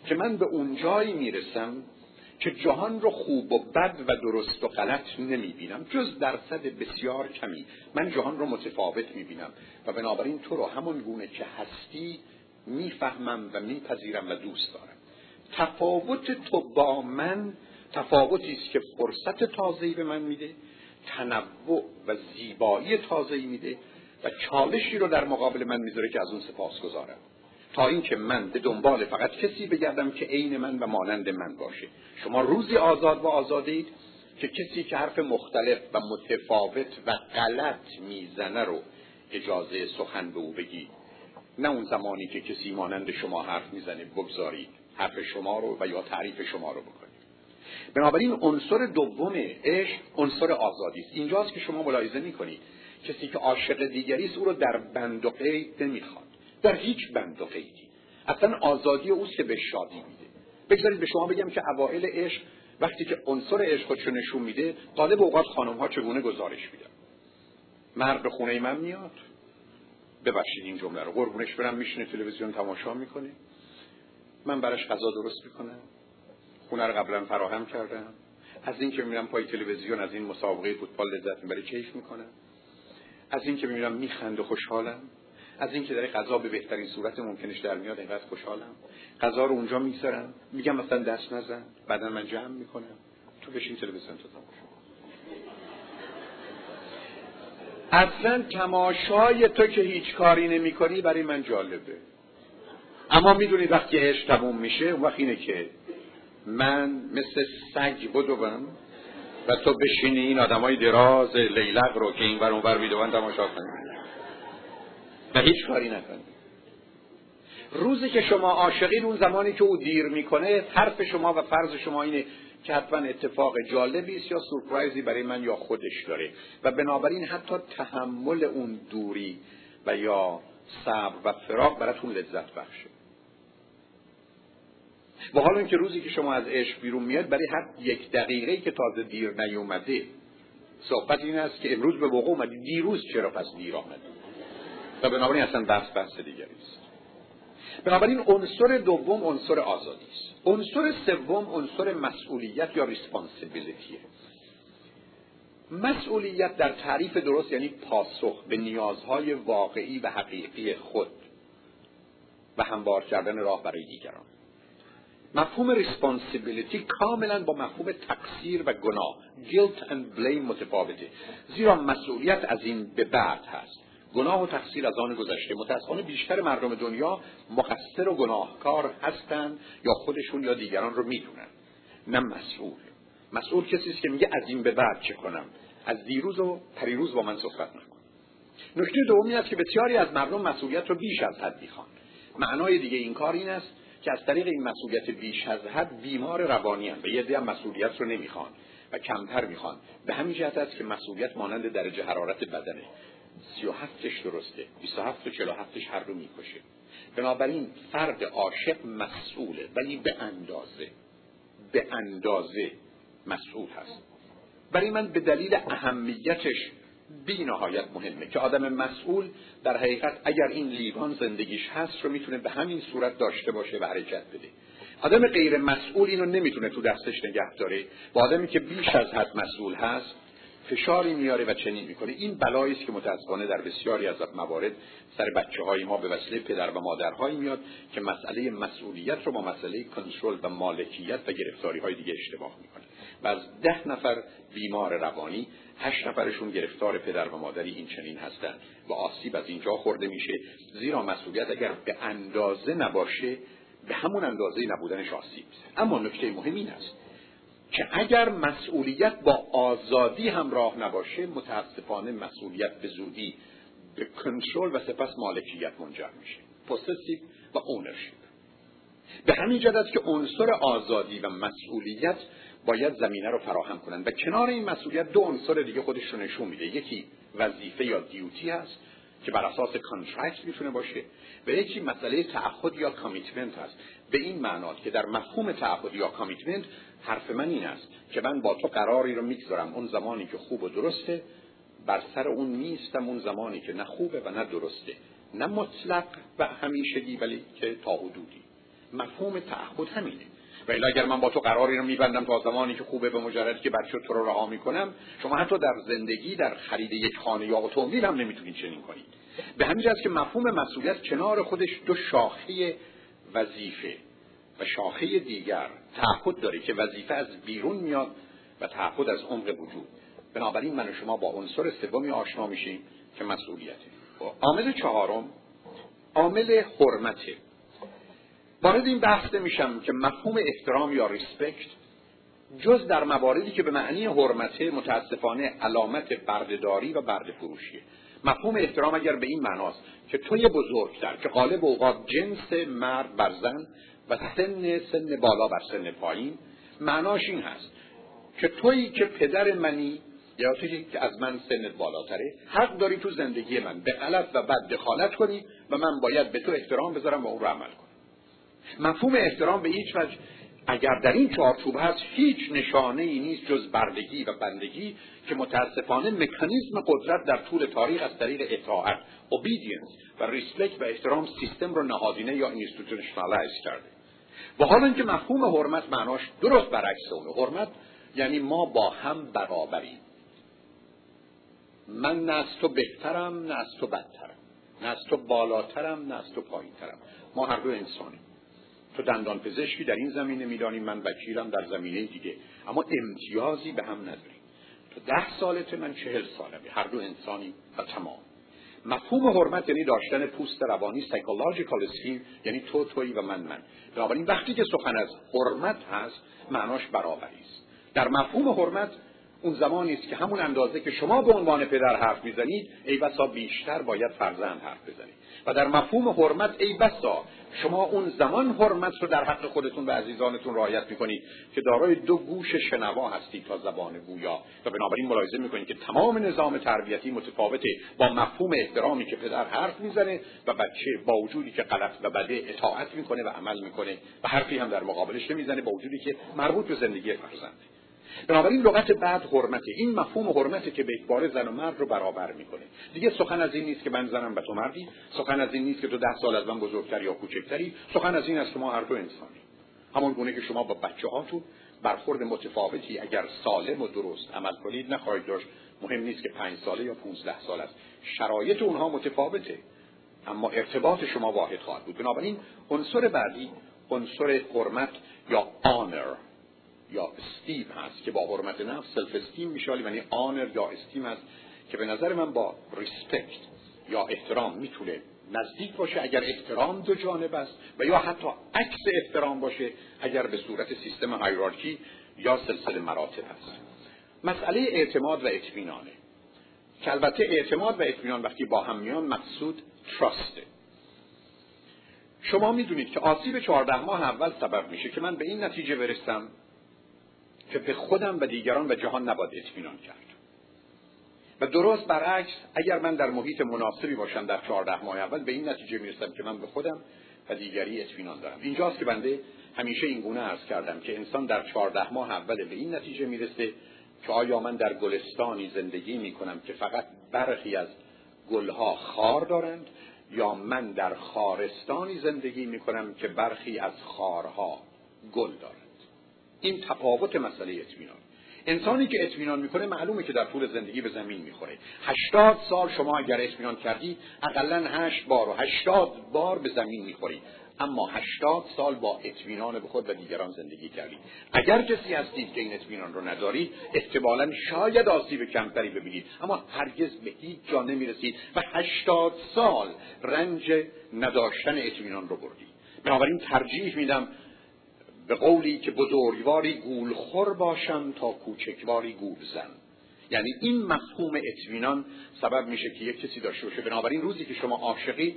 Speaker 1: که من به اونجایی می‌رسم که جهان رو خوب و بد و درست و غلط نمی بینم جز درصد بسیار کمی. من جهان رو متفاوت می بینم و بنابراین تو رو همون گونه که هستی می‌فهمم و میپذیرم و دوست دارم. تفاوت تو با من تفاوتی است که فرصت تازه‌ای به من میده تنوع و زیبایی تازه‌ای میده و چالشی رو در مقابل من می‌ذاره که از اون سپاس گذارم تا اینکه من به دنبال فقط کسی بگردم که عین من و مانند من باشه. شما روزی آزاد و آزادید که کسی که حرف مختلف و متفاوت و غلط می‌زنه رو اجازه سخن به او بگید نه اون زمانی که کسی مانند شما حرف می‌زنه بگذارید. حرف شما رو و یا تعریف شما رو بکنید. بنابراین عنصر دوم عشق عنصر آزادی است. اینجاست که شما ملاحظه می‌کنید. کسی که عاشق دیگری است او رو در بند و قید نمی‌خواد. در هیچ بند و قیدی. اصلا آزادی اوست که به شادی میده. بگذارید به شما بگم که اوائل عشق وقتی که عنصر عشق خودشو نشون میده غالب اوقات خانم ها چگونه گزارش میدن؟ مرد به خونه من میاد. ببخشید این جمله رو. قربونش برم میشینه تلویزیون تماشا می‌کنه. من براش غذا درست می‌کنم. خونه رو قبلا فراهم کردم. از این که میرم پای تلویزیون از این مسابقه فوتبال لذت می‌بره کیف می‌کنم. از این که میرم میخند و خوشحالم. از اینکه داره غذا به بهترین صورت ممکنش در میاد اینقدر خوشحالم. غذا رو اونجا می‌گذارم. میگم مثلا دست نزن. بعدا من جمع می‌کنم. تو بشین تلویزیون تو تماشا اصلا تماشای تو که هیچ کاری نمی کنی برای من جالبه. اما می‌دونی وقتی عشق تموم میشه اون وقت اینه که من مثل سگ بدوم و تو بشینی این آدمای دراز لیلق رو که این ور اون تماشا کنی. و هیچ کاری نکنی روزی که شما عاشقین اون زمانی که او دیر می‌کنه حرف شما و فرض شما اینه که حتما اتفاق جالبی است یا سورپرایزی برای من یا خودش داره. و بنابراین حتی تحمل اون دوری و یا صبر و فراق براتون لذت بخشه. و حالا اینکه روزی که شما از عشق بیرون میاد برای هر یک دقیقه که تازه دیر نیومده صحبت این است که امروز به موقع اومدی دیروز چرا پس دیر آمدی؟ و بنابراین اصلا بحث بحث دیگری است. بنابراین عنصر دوم عنصر آزادی است. عنصر سوم عنصر مسئولیت یا responsibility ه مسئولیت در تعریف درست یعنی پاسخ به نیازهای واقعی و حقیقی خود و هموار کردن راه برای دیگران. مفهوم responsibility کاملا با مفهوم تقصیر و گناه guilt and blame متفاوته. زیرا مسئولیت از این به بعد هست. گناه و تقصیر از آن گذشته. متاسفانه بیشتر مردم دنیا مقصر و گناهکار هستند یا خودشون یا دیگران رو می‌دونن. نه مسئول. مسئول کسی است که میگه از این به بعد چه کنم؟ از دیروز و پریروز با من صحبت نکن. نکته دومی است که بسیاری از مردم مسئولیت رو بیش از حد می‌خوان. معنای دیگه این کار این است که از طریق این مسئولیت بیش از حد بیمار روانی هم به یه مسئولیت رو نمی‌خوان و کمتر می‌خوان. به همین جهت است که مسئولیت مانند درجه حرارت بدنه. سی و هفتش درسته. 27 و 47 هر رو می‌کشه. بنابراین فرد عاشق مسئوله ولی به اندازه به اندازه مسئول هست. برای من به دلیل اهمیتش بی نهایت مهمه که آدم مسئول در حقیقت اگر این لیوان زندگیش هست رو می‌تونه به همین صورت داشته باشه و حرکت بده. آدم غیر مسئول اینو نمی‌تونه تو دستش نگه داره. با آدمی که بیش از حد مسئول هست فشاری میاره و چنین می‌کنه. این بلایی است که متاسفانه در بسیاری از موارد سر بچه های ما به وسیله پدر و مادرهایی میاد که مسئله مسئولیت رو با مسئله کنترل و مالکیت و گرفتاری های دیگه اشتباه می‌کنه. و از ده نفر بیمار روانی هشت نفرشون گرفتار پدر و مادری این چنین هستند و آسیب از اینجا خورده میشه. زیرا مسئولیت اگر به اندازه نباشه به همون اندازه نبودنش آسیب اما نکته مهم این است که اگر مسئولیت با آزادی همراه نباشه متاسفانه مسئولیت به زودی به کنترل و سپس مالکیت منجر میشه. پوسسیو و اونرشیپ به همین جهت که عنصر آزادی و مسئولیت باید زمینه رو فراهم کنند. و کنار این مسئولیت دو عنصر دیگه خودش رو نشون میده. یکی وظیفه یا duty هست. که بر اساس contract می‌تونه باشه. و یکی مسئله تعهد یا commitment هست. به این معناست که در مفهوم تعهد یا commitment حرف من این است که من با تو قراری رو می‌گذارم. اون زمانی که خوب و درسته بر سر اون نیستم. اون زمانی که نه خوبه و نه درسته. نه مطلق و همیشگی ولی که تا حدودی. مفهوم تعهد همینه. و اگر من با تو قراری رو میبندم تا زمانی که خوبه به مجرد که بد شه تو رو رها می‌کنم شما حتی در زندگی در خرید یک خانه یا اتومبیل هم نمی‌تونید چنین کنید. به همین جهت که مفهوم مسئولیت کنار خودش دو شاخه وظیفه و شاخه دیگر تعهد داره که وظیفه از بیرون میاد و تعهد از عمق وجود. بنابراین من و شما با عنصر سومی آشنا میشیم که مسئولیته. عامل چهارم عامل حرمته. وارد این بحث میشم که مفهوم احترام یا ریسپکت جز در مواردی که به معنی حرمته متاسفانه علامت بردهداری و برده فروشیه مفهوم احترام اگر به این معناست که توی بزرگتر که غالب اوقات جنس مرد بر زن و سن سن بالا بر سن پایین معناش این هست که تویی که پدر منی یا تویی که از من سنت بالاتره حق داری تو زندگی من به غلط و بد دخالت کنی و من باید به تو احترام بذارم و اون رو عمل کنم. مفهوم احترام به هیچ وجه اگر در این چارچوب هست هیچ نشانه ای نیست جز بردگی و بندگی که متاسفانه مکانیزم قدرت در طول تاریخ از طریق اطاعت obedience و respect و احترام سیستم رو نهادینه یا institutionalize کرده. و حالا اینکه مفهوم حرمت معناش درست برعکس اونه. حرمت یعنی ما با هم برابریم. من نه از تو بهترم نه از تو بدترم. نه از تو بالاترم نه از تو پایینترم. ما هر دو انسانیم. تو دندان پزشکی در این زمینه می‌دانی من وکیلم در زمینه دیگه. اما امتیازی به هم نداریم تو ده سالته من چهل سالمه. هر دو انسانی و تمام. مفهوم حرمت یعنی داشتن پوست روانی psychological skin یعنی تو تویی و من من. بنابراین وقتی که سخن از حرمت هست معناش برابری است در مفهوم حرمت اون زمانی است که همون اندازه که شما به عنوان پدر حرف می‌زنید ای بسا بیشتر باید فرزند حرف بزنید. و در مفهوم حرمت ای بسا شما اون زمان حرمت رو در حق خودتون و عزیزانتون رعایت می‌کنید که دارای دو گوش شنوا هستید تا زبان گویا. و بنابراین ملاحظه می‌کنید که تمام نظام تربیتی متفاوته با مفهوم احترامی که پدر حرف می‌زنه و بچه با وجودی که غلط و بده اطاعت می‌کنه و عمل می‌کنه. و حرفی هم در مقابلش نمی‌زنه با وجودی که مربوط به زندگی فرزنده. بنابراین لغت بعد حرمته. این مفهوم حرمته که به اکبار زن و مرد رو برابر می‌کنه. دیگه سخن از این نیست که من زنم و تو مردی. سخن از این نیست که تو ده سال از من بزرگتر یا کوچکتری. سخن از این است که ما هر دو انسانی همون گونه که شما با بچه هاتون برخورد متفاوتی اگر سالم و درست عمل کنید نخواهید داشت. مهم نیست که پنج ساله یا پونزده سال است. شرایط اونها متفاوته. اما ارتباط شما واحد خواهد بود. بنابراین عنصر بعدی عنصر حرمت یا honor یا esteem هست که با حرمت نفس self-esteem میشه یعنی honor یا esteem هست که به نظر من با ریسپکت یا احترام می‌تونه نزدیک باشه اگر احترام دو جانب است و یا حتی عکس احترام باشه اگر به صورت سیستم هایرارکی یا سلسله مراتب است مسئله اعتماد و اطمینانه. که البته اعتماد و اطمینان وقتی با هم میان مقصود تراسته شما می‌دونید که آسیب چهارده ماه اول سبب میشه که من به این نتیجه برسم که به خودم و دیگران و جهان نباید اطمینان کرد. و درست برعکس اگر من در محیط مناسبی باشم در چهارده ماه اول به این نتیجه می‌رسم که من به خودم و دیگری اطمینان دارم. اینجاست که بنده همیشه این گونه عرض کردم که انسان در چهارده ماه اول به این نتیجه می‌رسه که آیا من در گلستانی زندگی می‌کنم که فقط برخی از گلها خار دارند یا من در خارستانی زندگی می‌کنم که برخی از خارها گل دارند. این تفاوت مسئله اطمینان. انسانی که اطمینان می‌کنه معلومه که در طول زندگی به زمین می‌خوره. هشتاد سال شما اگر اطمینان کردی اقلا هشت بار و هشتاد بار به زمین می‌خوری. اما هشتاد سال با اطمینان به خود و دیگران زندگی کردید اگر کسی هستید که این اطمینان رو ندارید احتمالا شاید آسیب کمتری ببینید. اما هرگز به هیچ جا نمی‌رسید و هشتاد سال رنج نداشتن اطمینان رو بردید بنابراین ترجیح میدم به قولی که بزرگواری گولخور باشم تا کوچکواری زن یعنی این مفهوم اطمینان سبب میشه که یک کسی داشته باشه. بنابراین روزی که شما عاشقی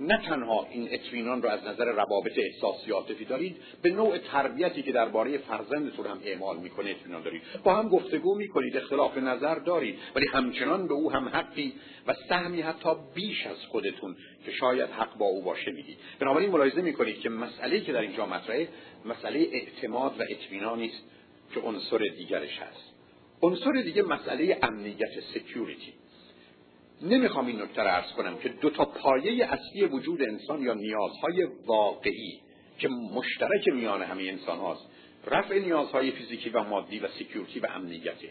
Speaker 1: نه تنها این اطمینان رو از نظر روابط احساسی عاطفی دارید به نوع تربیتی که درباره فرزندتون هم اعمال می‌کنه اطمینان دارید. با هم گفتگو می‌کنید اختلاف نظر دارید ولی همچنان به او هم حقی و سهمی حتی بیش از خودتون که شاید حق با او باشه می‌دید. بنابراین ملاحظه می‌کنید که مسئله که در اینجا مطرحه مسئله اعتماد و اطمینانی است که عنصر دیگرش هست. عنصر دیگه مسئله امنیت security نمی‌خوام این نکته عرض کنم که دو تا پایه اصلی وجود انسان یا نیازهای واقعی که مشترک میان همه انسان هاست. رفع نیازهای فیزیکی و مادی و security و امنیته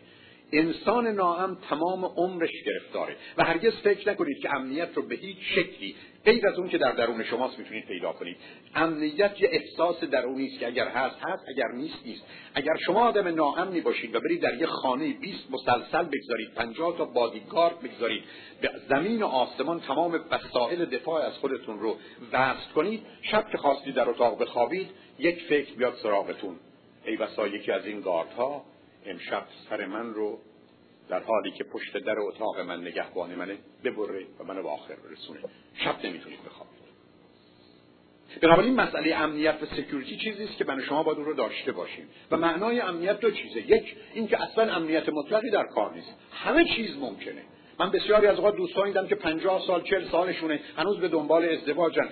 Speaker 1: انسان ناام تمام عمرش گرفتاره و هرگز فکر نکنید که امنیت رو به هیچ شکلی غیر از اون که در درون شماست می‌تونید پیدا کنید. امنیت یه احساس درونی است که اگر هست هست اگر نیست نیست. اگر شما آدم ناامنی باشید و برید در یه خانه 20 مسلسل بگذارید 50 تا بادیگارد بگذارید به زمین و آسمان تمام وسایل دفاع از خودتون رو وصل کنید شب که خواستید در اتاق بخوابید یک فکر بیاد سراغتون. ای بسا یکی از این گاردها امشب سر من رو در حالی که پشت در اتاق من نگهبان منه ببره و منو به آخر برسونه. شب نمی‌تونید بخوابید. بنابراین مسئله امنیت و سکیوریتی چیزی است که من شما باید اون رو داشته باشیم. و معنای امنیت دو چیزه. یک اینکه اصلا امنیت مطلقی در کار نیست. همه چیز ممکنه. من بسیاری از اوقات دوستانی دیدم که پنجاه سال چل سالشونه هنوز به دنبال ازدواجن.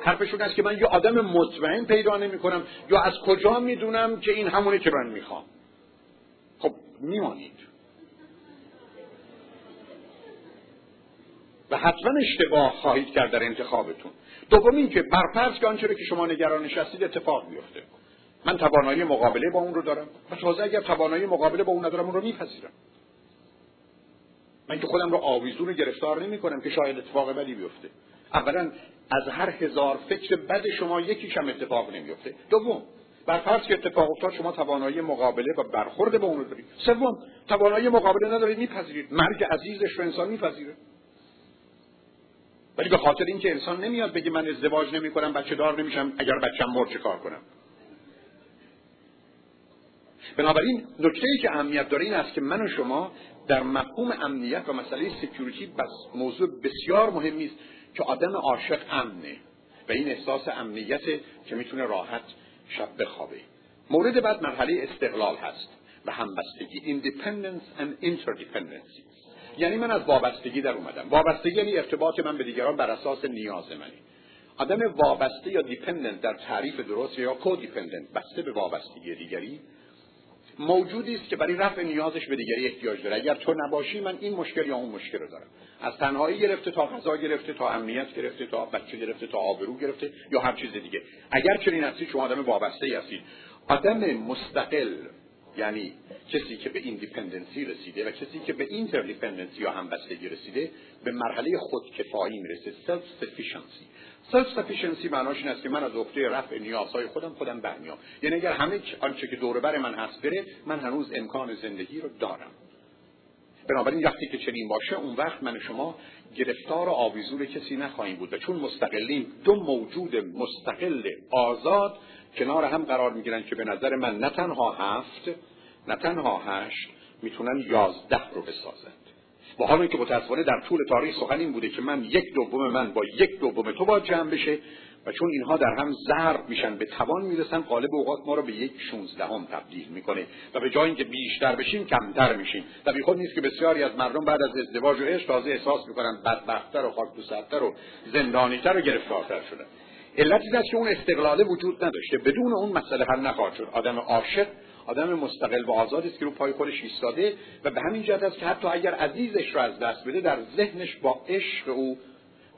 Speaker 1: حرفشون است که من یه آدم مطمئن پیدا نمی کنم یا از کجا می‌دونم که این همونه که من می‌خوام. خب میمانید. و حتما اشتباه خواهید کرد در انتخابتون. دوم اینکه برفرض که آنچه که شما نگرانش هستید اتفاق میفته من توانایی مقابله با اون رو دارم و تازه اگر توانایی مقابله با اون ندارم اون رو میپذیرم. من که خودم رو آویزون گرفتار نمی کنم که شاید اتفاق بدی بیفته. اولا از هر هزار فکر بد شما یکیش هم اتفاق نمیفته دوم بر فرض که اتفاق افتاد شما توانایی مقابله و برخورد با اون رو دارید. سوم توانایی مقابله ندارید میپذیرید. مرگ عزیزش رو انسان میپذیره. ولی به خاطر اینکه انسان نمیاد بگه من ازدواج نمی کنم بچه دار نمیشم اگر بچم مرد چه کار کنم؟ بنابراین نکته ای که اهمیت داره این است که من و شما در مفهوم امنیت و مسئله security بس موضوع بسیار مهمی است که آدم عاشق امنه و این احساس امنیت که می‌تونه راحت شب بخوابه. مورد بعد مرحله استقلال هست و همبستگی independence and interdependence. یعنی من از وابستگی در اومدم. وابستگی یعنی ارتباط من به دیگران بر اساس نیاز منه. آدم وابسته یا dependent در تعریف درست یا codependent بسته به وابستگی دیگری موجودی است که برای رفع نیازش به دیگری احتیاج داره. اگر تو نباشی من این مشکل یا اون مشکل رو دارم. از تنهایی گرفته تا غذا گرفته تا امنیت گرفته تا بچه گرفته تا آبرو گرفته یا هر چیز دیگه. اگر چنین هستید شما آدم وابسته ای هستید. آدم مستقل یعنی کسی که به independency رسیده و کسی که به interdependency یا همبستگی رسیده به مرحله خودکفایی می‌رسه self-sufficiency self-sufficiency معناش این است که من از عهده رفع نیازهای خودم خودم برمیام. یعنی اگر همه آنچه که دور بر من هست بره من هنوز امکان زندگی رو دارم. بنابراین وقتی که چنین باشه اون وقت من شما گرفتار و آویزور کسی نخواهیم بود و چون مستقلیم دو موجود مستقل آزاد کنار هم قرار می‌گیرن که به نظر من نه تنها هفت نه تنها هشت می‌تونن یازده رو بسازند. با حالی که متاسفانه در طول تاریخ سخن این بوده که من یک دوم من با یک دوم تو باید جمع بشه و چون اینها در هم ضرب میشن به توان می‌رسن قالب اوقات ما رو به یک شونزدهم تبدیل می‌کنه و به جای اینکه بیشتر بشیم کمتر میشیم. و خود نیست که بسیاری از مردم بعد از ازدواج و عشق تازه احساس می‌کنن بدبختتر و خاکدوستتر و زندانیتر و گرفتارتر شدن. علت این است که اون استقلاله وجود نداشته. بدون اون مسئله حل نخواهد شد. آدم عاشق آدم مستقل و آزاد است که رو پای خودش ایستاده و به همین جهت است که حتی اگر عزیزش رو از دست بده در ذهنش با عشق او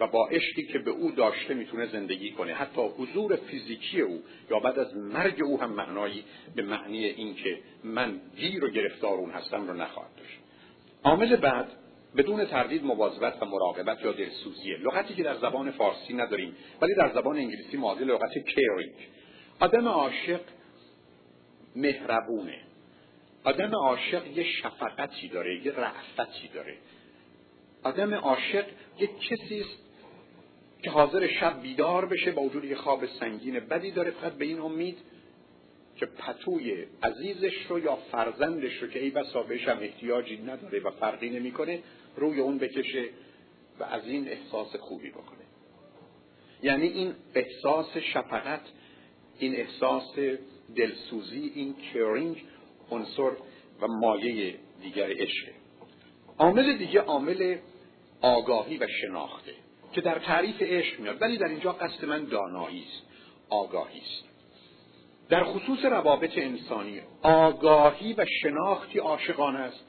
Speaker 1: و با عشقی که به او داشته می‌تونه زندگی کنه. حتی حضور فیزیکی او یا بعد از مرگ او هم معنایی به معنی اینکه من گیر و گرفتار اون هستم رو نخواهد داشت. عامل بعد بدون تردید مواظبت و مراقبت یا دلسوزیه لغتی که در زبان فارسی نداریم ولی در زبان انگلیسی معادل لغت کیرینگ آدم عاشق مهربونه. آدم عاشق یه شفقتی داره یه رعفتی داره. آدم عاشق یه کسی است که حاضر شب بیدار بشه با وجود یه خواب سنگین بدی داره فقط به این امید که پتوی عزیزش رو یا فرزندش رو که ای بسا بهش هم احتیاجی نداره و فرقی نمی‌کنه روی اون بکشه و از این احساس خوبی بکنه. یعنی این احساس شفقت این احساس دلسوزی این کرینگ عنصر و مایه دیگر عشقه عامل دیگه عامل آگاهی و شناخته که در تعریف عشق میاد ولی در اینجا قصد من دانایی است آگاهی است. در خصوص روابط انسانی آگاهی و شناختی عاشقانه است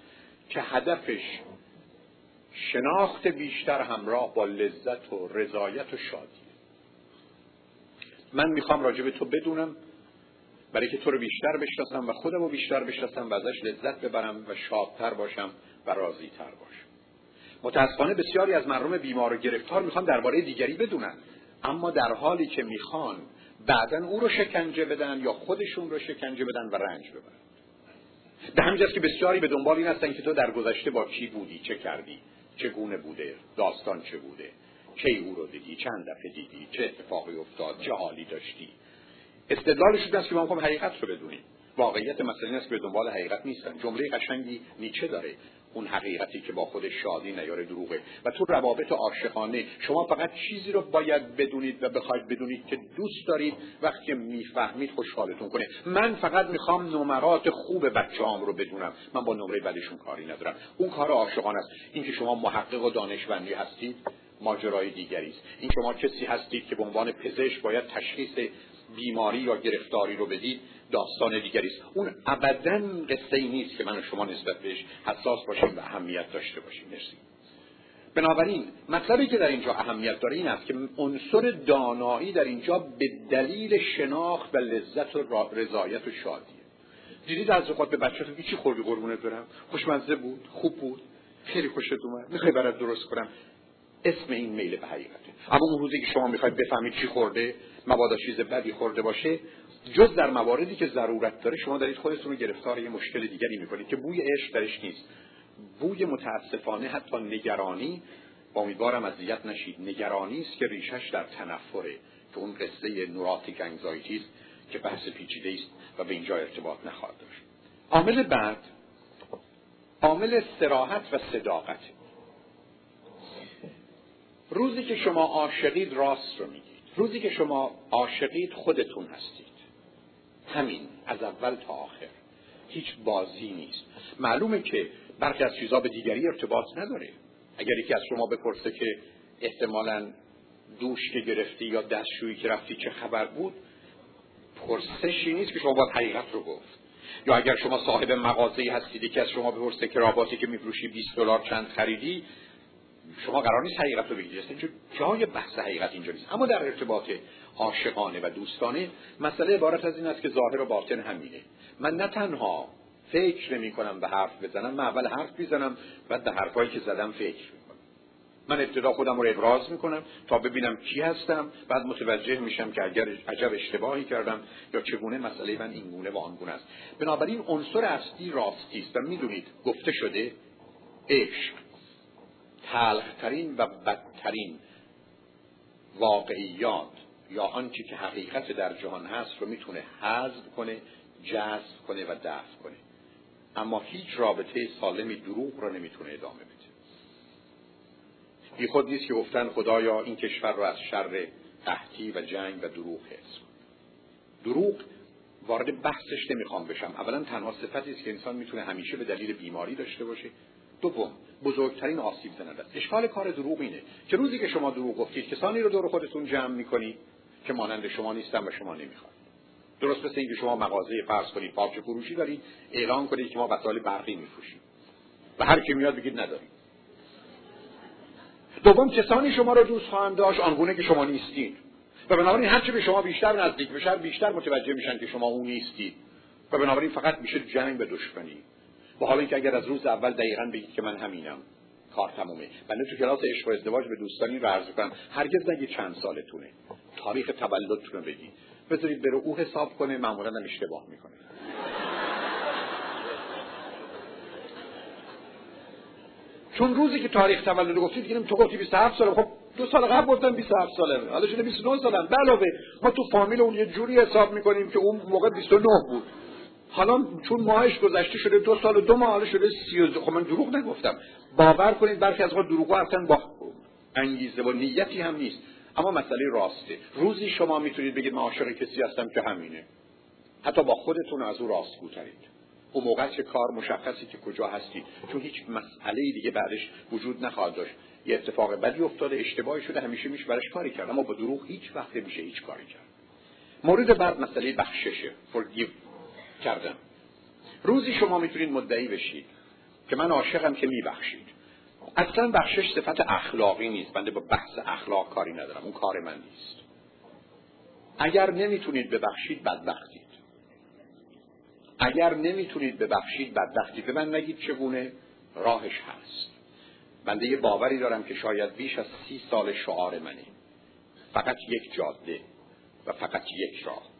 Speaker 1: که هدفش شناخت بیشتر همراه با لذت و رضایت و شادی. من می‌خوام راجع به تو بدونم برای که تو رو بیشتر بشناسم و خودم رو بیشتر بشناسم و ازش لذت ببرم و شادتر باشم و راضیتر باشم. متاسفانه بسیاری از مردم بیمار و گرفتار می‌خوان درباره دیگری بدونن اما در حالی که می‌خوان بعدا او رو شکنجه بدن یا خودشون رو شکنجه بدن و رنج ببرن. به همینجاست که بسیاری به دنبال این هستن که تو در گذشته با کی بودی چه کردی. چگونه بوده داستان چه بوده کی او رو دیدی چند دفعه دیدی چه اتفاقی افتاد چه حالی داشتی؟ استدلالش این است که ما می‌خوام حقیقت رو بدونیم. واقعیت مسئله است به دنبال حقیقت نیستن. جمله قشنگی نیچه داره. اون حقیقتی که با خودش شادی نیاره دروغه. و تو روابط عاشقانه شما فقط چیزی رو باید بدونید و بخواید بدونید که دوست دارید وقتی می‌فهمید خوشحالتون کنه. من فقط می‌خوام نمرات خوب بچه رو بدونم. من با نمره بدشون کاری ندارم. اون کار عاشقانه است. اینکه شما محقق و دانشمندی هستید ماجرای دیگری است. این شما کسی هستید که به عنوان پزشک باید تشخیص بیماری یا گرفتاری رو بدید. داستان دیگری است. اون ابدا قصه ای نیست که من و شما نسبت بهش حساس باشیم و اهمیت داشته باشیم. مرسی. بنابراین مطلبی که در اینجا اهمیت داره این است که عنصر دانایی در اینجا به دلیل شناخت و لذت و رضایت و شادیه دیدید از اوقات به بچه‌تون چی خوردی قربونت برم. خوشمزه بود خوب بود. خیلی خوشت اومد. می‌خوای برات درست کنم. اسم این میل به حقیقته اما اون روزی که شما می‌خواید بفهمید چی خورده مبادا چیز بدی خورده باشه جز در مواردی که ضرورت داره شما دارید خودتون رو گرفتار یه مشکل دیگری می‌کنید که بوی عشق درش نیست. بوی متاسفانه حتی نگرانی با امیدوارم اذیت نشید نگرانی است که ریشش در تنفره که اون قصه نوراتیک انگزایتی است که بحث پیچیده است و به اینجا ارتباط نخواهد داشت. عامل بعد عامل سراحت و صداقت. روزی که شما عاشقید راست رو میگید. روزی که شما عاشقید خودتون هستید. همین از اول تا آخر. هیچ بازی نیست. معلومه که برخی از چیزها به دیگری ارتباط نداره. اگر یکی از شما بپرسه که احتمالا دوش که گرفتی یا دستشویی که رفتی چه خبر بود پرسشی نیست که شما باید حقیقت رو گفت. یا اگر شما صاحب مغازه‌ای هستید که از شما بپرسه که راباتی که میفروشی 20 دلار چند خریدی شما قرار نیست حقیقت رو بگیرید. چون جای بحث حقیقت اینجا نیست. اما در ارتباط عاشقانه و دوستانه مسئله عبارت از این است که ظاهر و باطن همینه. من نه تنها فکر نمی کنم به حرف بزنم من اول حرف می‌زنم بعد به حرفایی که زدم فکر می‌کنم. من ابتدا خودم رو ابراز می‌کنم تا ببینم کی هستم بعد متوجه میشم که اگر عجب اشتباهی کردم یا چگونه مسئله من این گونه و آن گونه است. بنابراین عنصر اصلی راستی است و می‌دونید گفته شده عشق. تلخترین و بدترین واقعیات یا آنچه که حقیقت در جهان هست رو می‌تونه حذف کنه جذب کنه و دفع کنه. اما هیچ رابطه سالمی دروغ رو نمی‌تونه ادامه بده. بی خود نیست که گفتن خدایا این کشور رو از شر قحطی و جنگ و دروغ حفظ کن. دروغ وارد بحثش نمی‌خوام بشم. اولا تنها صفتی است که انسان می‌تونه همیشه به دلیل بیماری داشته باشه. دوم بزرگترین آسیب زننده. است اشکال کار دروغ اینه که روزی که شما دروغ گفتید کسانی رو دور خودتون جمع می‌کنید که مانند شما نیستن و شما نمی‌خواید درست مثل اینکه شما مغازه فرض کنید پاچه فروشی دارید اعلان کنید که ما وسایل برقی میفروشیم و هر کی میاد بگید نداریم. دوم کسانی شما رو دوست خواهند داشت آنگونه که شما نیستید و بنابراین هرچه به شما بیشتر نزدیک بشن بیشتر متوجه میشن که شما اون نیستید. و بنابراین فقط میشه جنگ و دشمنی. و حالا اینکه اگر از روز اول دقیقا بگید که من همینم کار تمومه. من تو کلاس عشق و ازدواج به دوستانی رو عرض کنم هرگز نگید چند سالتونه. تاریخ تولدتون رو بگید بذارید بره او حساب کنه معمولا هم اشتباه می‌کنه. چون روزی که تاریخ تولد گفتید دیدیم تو گفتی 27 ساله. خب دو سال قبل گفتم 27 ساله. حالا شده 29 سالم علاوه ما تو فامیل اون یه جوری حساب می‌کنیم که اون موقع 29 بود. حالا چون ماهش گذشته شده دو سال و دو ماه حالا شده سی و خب من دروغ نگفتم. باور کنید برخی از دروغ اصلا با انگیزه و نیتی هم نیست. اما مسئله راسته. روزی شما می‌تونید بگید من عاشق کسی هستم که همینه. حتی با خودتون از او راست بوترید اون موقع چه کار مشخصی که کجا هستید. چون هیچ مسئله دیگه بعدش وجود نخواهد داشت. یه اتفاق بدی افتاده اشتباهی شده همیشه میشه برش کاری کرد. اما با دروغ هیچ وقت میشه هیچ کاری کرد. مورد بعد مسئله بخششه. Forgive کردم. روزی شما می‌تونید مدعی بشید که من عاشقم که میبخشید. اصلا بخشش صفت اخلاقی نیست. بنده با بحث اخلاق کاری ندارم. اون کار من نیست. اگر نمی‌تونید ببخشید بدبختید. اگر نمی‌تونید ببخشید بدبختی به من نگید چگونه؟ راهش هست. بنده یه باوری دارم که شاید بیش از سی سال شعار منه. فقط یک جاده و فقط یک راه.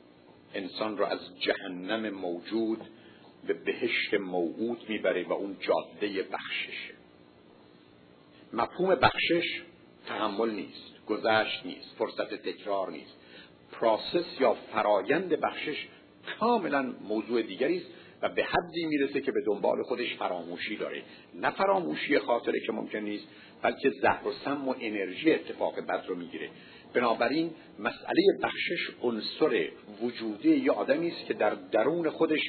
Speaker 1: انسان را از جهنم موجود به بهشت موعود می‌بره و اون جاده بخششه. مفهوم بخشش تحمل نیست گذشت نیست فرصت تکرار نیست. پراسس یا فرایند بخشش کاملا موضوع دیگری است و به حدی می‌رسه که به دنبال خودش فراموشی داره. نه فراموشی خاطره که ممکن نیست بلکه زهر و سم و انرژی اتفاق بد رو می‌گیره. بنابراین مسئله بخشش عنصر وجودی یا آدمی است که در درون خودش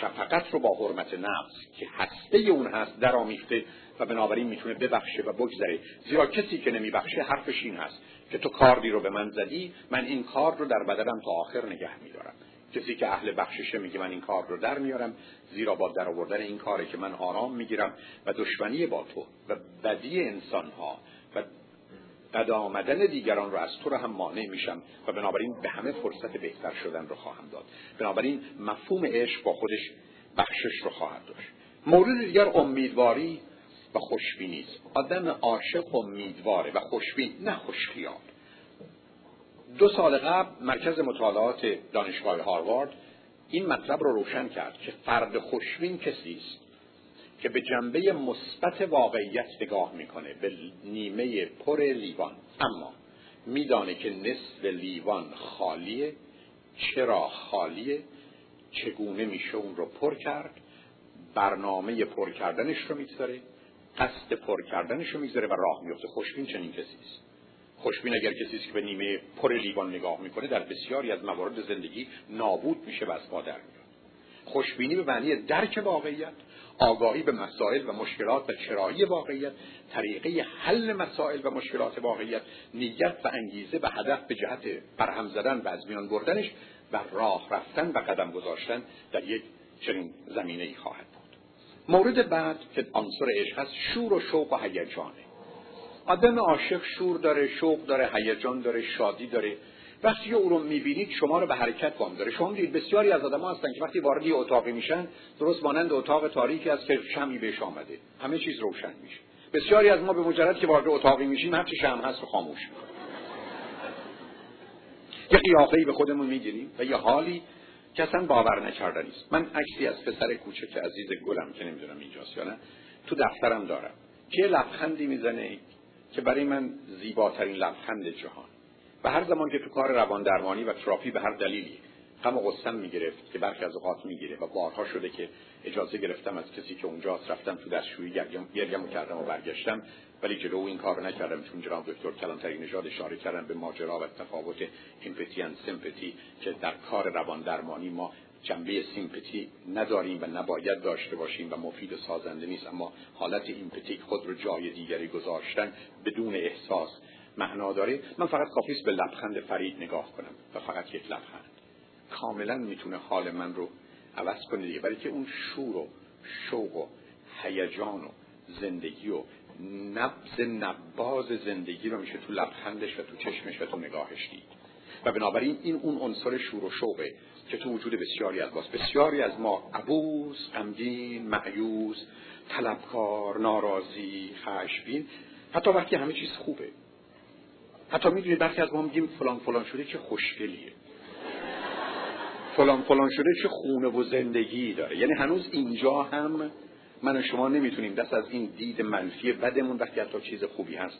Speaker 1: شفقت رو با حرمت نفس که هسته اون هست درآمیخته و بنابراین می‌تونه ببخشه و بگذره. زیرا کسی که نمیبخشه حرفش این هست که تو کاردی رو به من زدی من این کار رو در بدنم تا آخر نگه میدارم. کسی که اهل بخششه میگه من این کار رو در میارم زیرا با در آوردن این کاره که من آرام می‌گیرم و دشمنی با تو و بدی انسان ها و بد آمدن دیگران رو از تو رو هم مانع میشم و بنابراین به همه فرصت بهتر شدن رو خواهم داد. بنابراین مفهوم عشق با خودش بخشش رو خواهد داشت. مورد دیگر امیدواری و خوشبینی است آدم عاشق امیدواره و خوشبین نه خوشخیال. دو سال قبل مرکز مطالعات دانشگاه هاروارد این مطلب رو روشن کرد که فرد خوشبین کسی است. که به جنبه مثبت واقعیت نگاه می‌کنه به نیمه پر لیوان. اما میدانه که نصف لیوان خالیه چرا خالیه چگونه میشه اون رو پر کرد؟ برنامه پر کردنش رو می‌گذاره قصد پر کردنش رو می‌گذاره و راه میفته خوشبین چنین کسی است. خوشبین اگر کسی است که به نیمه پر لیوان نگاه می‌کنه در بسیاری از موارد زندگی نابود میشه و از مادر میاد خوشبینی به معنی درک واقعیت آگاهی به مسائل و مشکلات و چرایی واقعیت طریقه حل مسائل و مشکلات واقعیت نیت و انگیزه و هدف به جهت برهم زدن و از میان بردنش و راه رفتن و قدم گذاشتن در یک چنین زمینه ای خواهد بود. مورد بعد که عنصر عشق هست شور و شوق و هیجانه. آدم عاشق شور داره شوق داره هیجان داره شادی داره. وقتی او رو می‌بینید شما رو به حرکت وام داره. شما می‌دید بسیاری از آدم هستن که وقتی وارد یه اتاقی میشن درست مانند اتاق تاریکی است که شمی بهش آمده. همه چیز روشن میشه. بسیاری از ما به مجرد که وارد اتاقی میشیم هر چی شم هست رو خاموش یه قیافه‌ای به خودمون می‌گیریم و یه حالی که اصلا باور نکردنی است من عکسی از پسر کوچک عزیز گلم که نمی‌دونم اینجاست یا نه تو دفترم دارم. که لبخندی می‌زنه که برای من زیباترین لبخند جهان. و هر زمان که تو کار روان درمانی و تراپی به هر دلیلی غم و غصم می‌گرفت که برخی از اوقات می‌گیره و بارها شده که اجازه گرفتم از کسی که اونجاست رفتم تو دستشویی گریم کردم و برگشتم ولی جلو این کار نکردم چون جناب دکتر کلانتری نژاد اشاره کردن به ماجرا و تفاوت empathy و sympathy که در کار روان درمانی ما جنبه sympathy نداریم و نباید داشته باشیم و مفید سازنده نیست. اما حالت empathic خود رو جای دیگری گذاشتن بدون احساس معنا داره من فقط کافیست به لبخند فرید نگاه کنم و فقط یک لبخند. کاملا می‌تونه حال من رو عوض کنه دیگه برای که اون شور و شوق و هیجان و زندگی و نبز نباز زندگی رو میشه تو لبخندش و تو چشمش و تو نگاهش دید. و بنابراین این اون عنصر شور و شوقه که تو وجود بسیاری از ماست. بسیاری از ما عبوس غمگین معیوس طلبکار ناراضی خشمگین حتی وقتی همه چیز خوبه. حتی می‌دونید برخی از ما میگیم فلان فلان شده چه خوشگلیه. فلان فلان شده چه خونه و زندگی داره. یعنی هنوز اینجا هم من و شما نمی‌تونیم دست از این دید منفی بدمون وقتی حتی چیز خوبی هست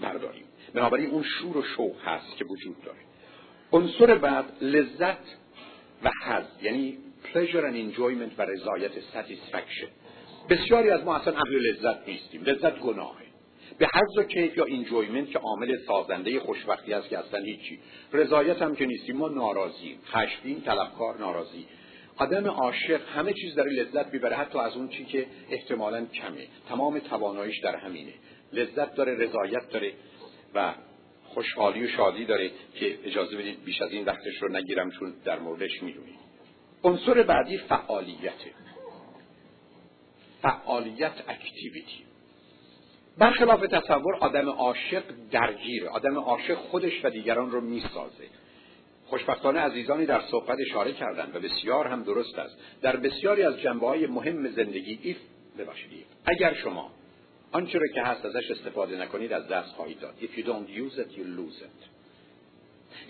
Speaker 1: برداریم. بنابراین اون شور و شوق هست که وجود داره. عنصر بعد لذت و حظ یعنی pleasure and enjoyment و رضایت satisfaction. بسیاری از ما اصلا اهل لذت نیستیم. لذت گناهه. به حظ و کیف یا اینجویمنت که عامل سازنده خوشبختی است که اصلا هیچی. رضایت هم که نیستیم ما ناراضیم خشمگین طلبکار ناراضی. آدم عاشق همه چیز داره لذت می‌بره حتی از اون چی که احتمالا کمه. تمام تواناییش در همینه. لذت داره رضایت داره و خوشحالی و شادی داره که اجازه بدید بیش از این وقتش رو نگیرم چون در موردش می‌دونید عنصر بعدی فعالیته. فعالیت اکتیویتی برخلاف تصور آدم عاشق درگیره. آدم عاشق خودش و دیگران رو می‌سازه. خوشبختانه عزیزانی در صحبت اشاره کردند و بسیار هم درست است. در بسیاری از جنبه های مهم زندگی ایف ببخشید اگر شما آنچه را که هست ازش استفاده نکنید از دست خواهید داد. If you don't use it you lose it.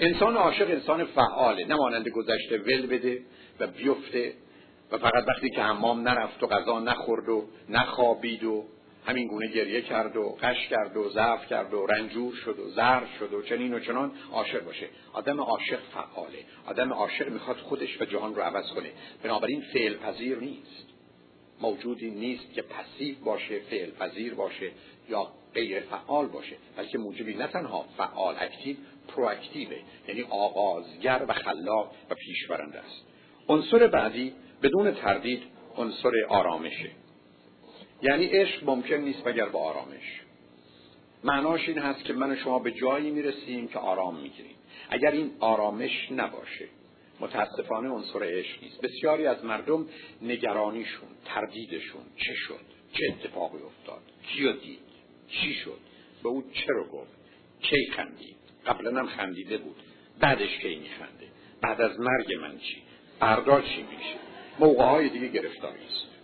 Speaker 1: انسان عاشق انسان فعاله. نمانند گذشته ول بده و بیفته و فقط وقتی که حمام نرفت و غذا نخورد و نخوابید و همین گونه گریه کرد و قش کرد و ضعف کرد و رنجور شد و زرد شد و چنین و چنان. عاشق باشه. آدم عاشق فعاله. آدم عاشق می‌خواد خودش و جهان رو عوض کنه. بنابراین فعل پذیر نیست. موجودی نیست که پسیو باشه فعل پذیر باشه یا غیر فعال باشه. بلکه موجودی نه تنها فعال اکتیو پرواکتیوه. یعنی آغازگر و خلاق و پیشبرنده است. عنصر بعدی بدون تردید عنصر آرامشه. یعنی عشق ممکن نیست مگر با آرامش. معناش این هست که من و شما به جایی می‌رسیم که آرام می‌گیریم. اگر این آرامش نباشه متاسفانه عنصر عشق نیست. بسیاری از مردم نگرانیشون تردیدشون چه شد؟ چه اتفاقی افتاد؟ کیو دید؟ چی شد؟ به او چه رو گفت؟ کی خندید؟ قبلا هم خندیده بود. بعدش کی میخنده؟ بعد از مرگ من چی؟ فردا چی میشه؟ موقع های دیگه گرفتاری است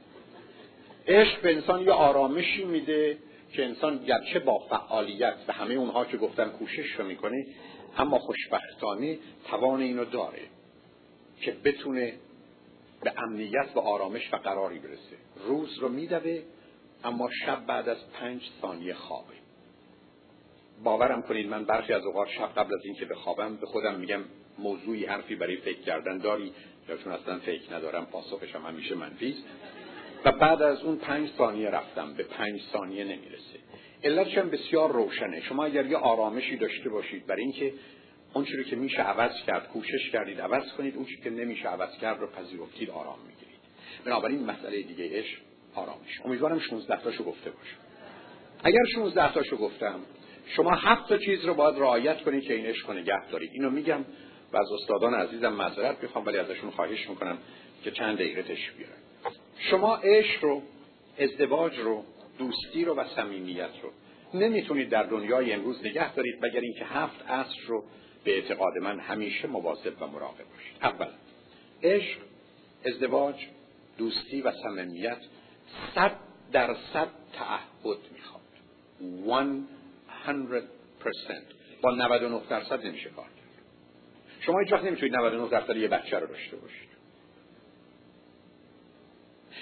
Speaker 1: عشق به انسان یه آرامشی میده که انسان گرچه با فعالیت و همه اونها که گفتن کوشش رو می‌کنه اما خوشبختانه توان اینو داره که بتونه به امنیت و آرامش و قراری برسه. روز رو میدوه اما شب بعد از پنج ثانیه خوابه. باورم کنید من برخی از اوقات شب قبل از اینکه بخوابم به خودم میگم موضوعی حرفی برای فکر کردن داری؟ یا چون اصلا فکر ندارم پاسخش هم همیشه منفی و بعد از اون پنج ثانیه رفتم به پنج ثانیه نمی‌رسه. علتش هم بسیار روشنه. شما اگر یه آرامشی داشته باشید برای اینکه اون چیزی که میشه عوض کرد کوشش کردید عوض کنید اون که نمیشه عوض کرد رو پذیرفتید آرام می‌گیرید. بنابراین مسئله دیگه اش آرامش امیدوارم 16 تاشو گفته باشم. اگر 16 تاشو گفتم شما هفت تا چیز رو باید رعایت کنید که این عشق نگه دارید. اینو میگم و از استادان عزیزم معذرت می‌خوام ولی ازشون خواهش می‌کنم که چند دقیقه تش شما عشق رو ازدواج رو دوستی رو و صمیمیت رو نمی‌تونید در دنیای امروز نگه دارید مگر اینکه هفت اصل رو به اعتقاد من همیشه مواظب و مراقب باشید. اول عشق ازدواج دوستی و صمیمیت صد درصد تعهد می‌خواد. 100% با 99 درصد نمیشه کار کرد. شما هیچ وقت نمی‌تونید 99 درصد یه بچه رو داشته باشید.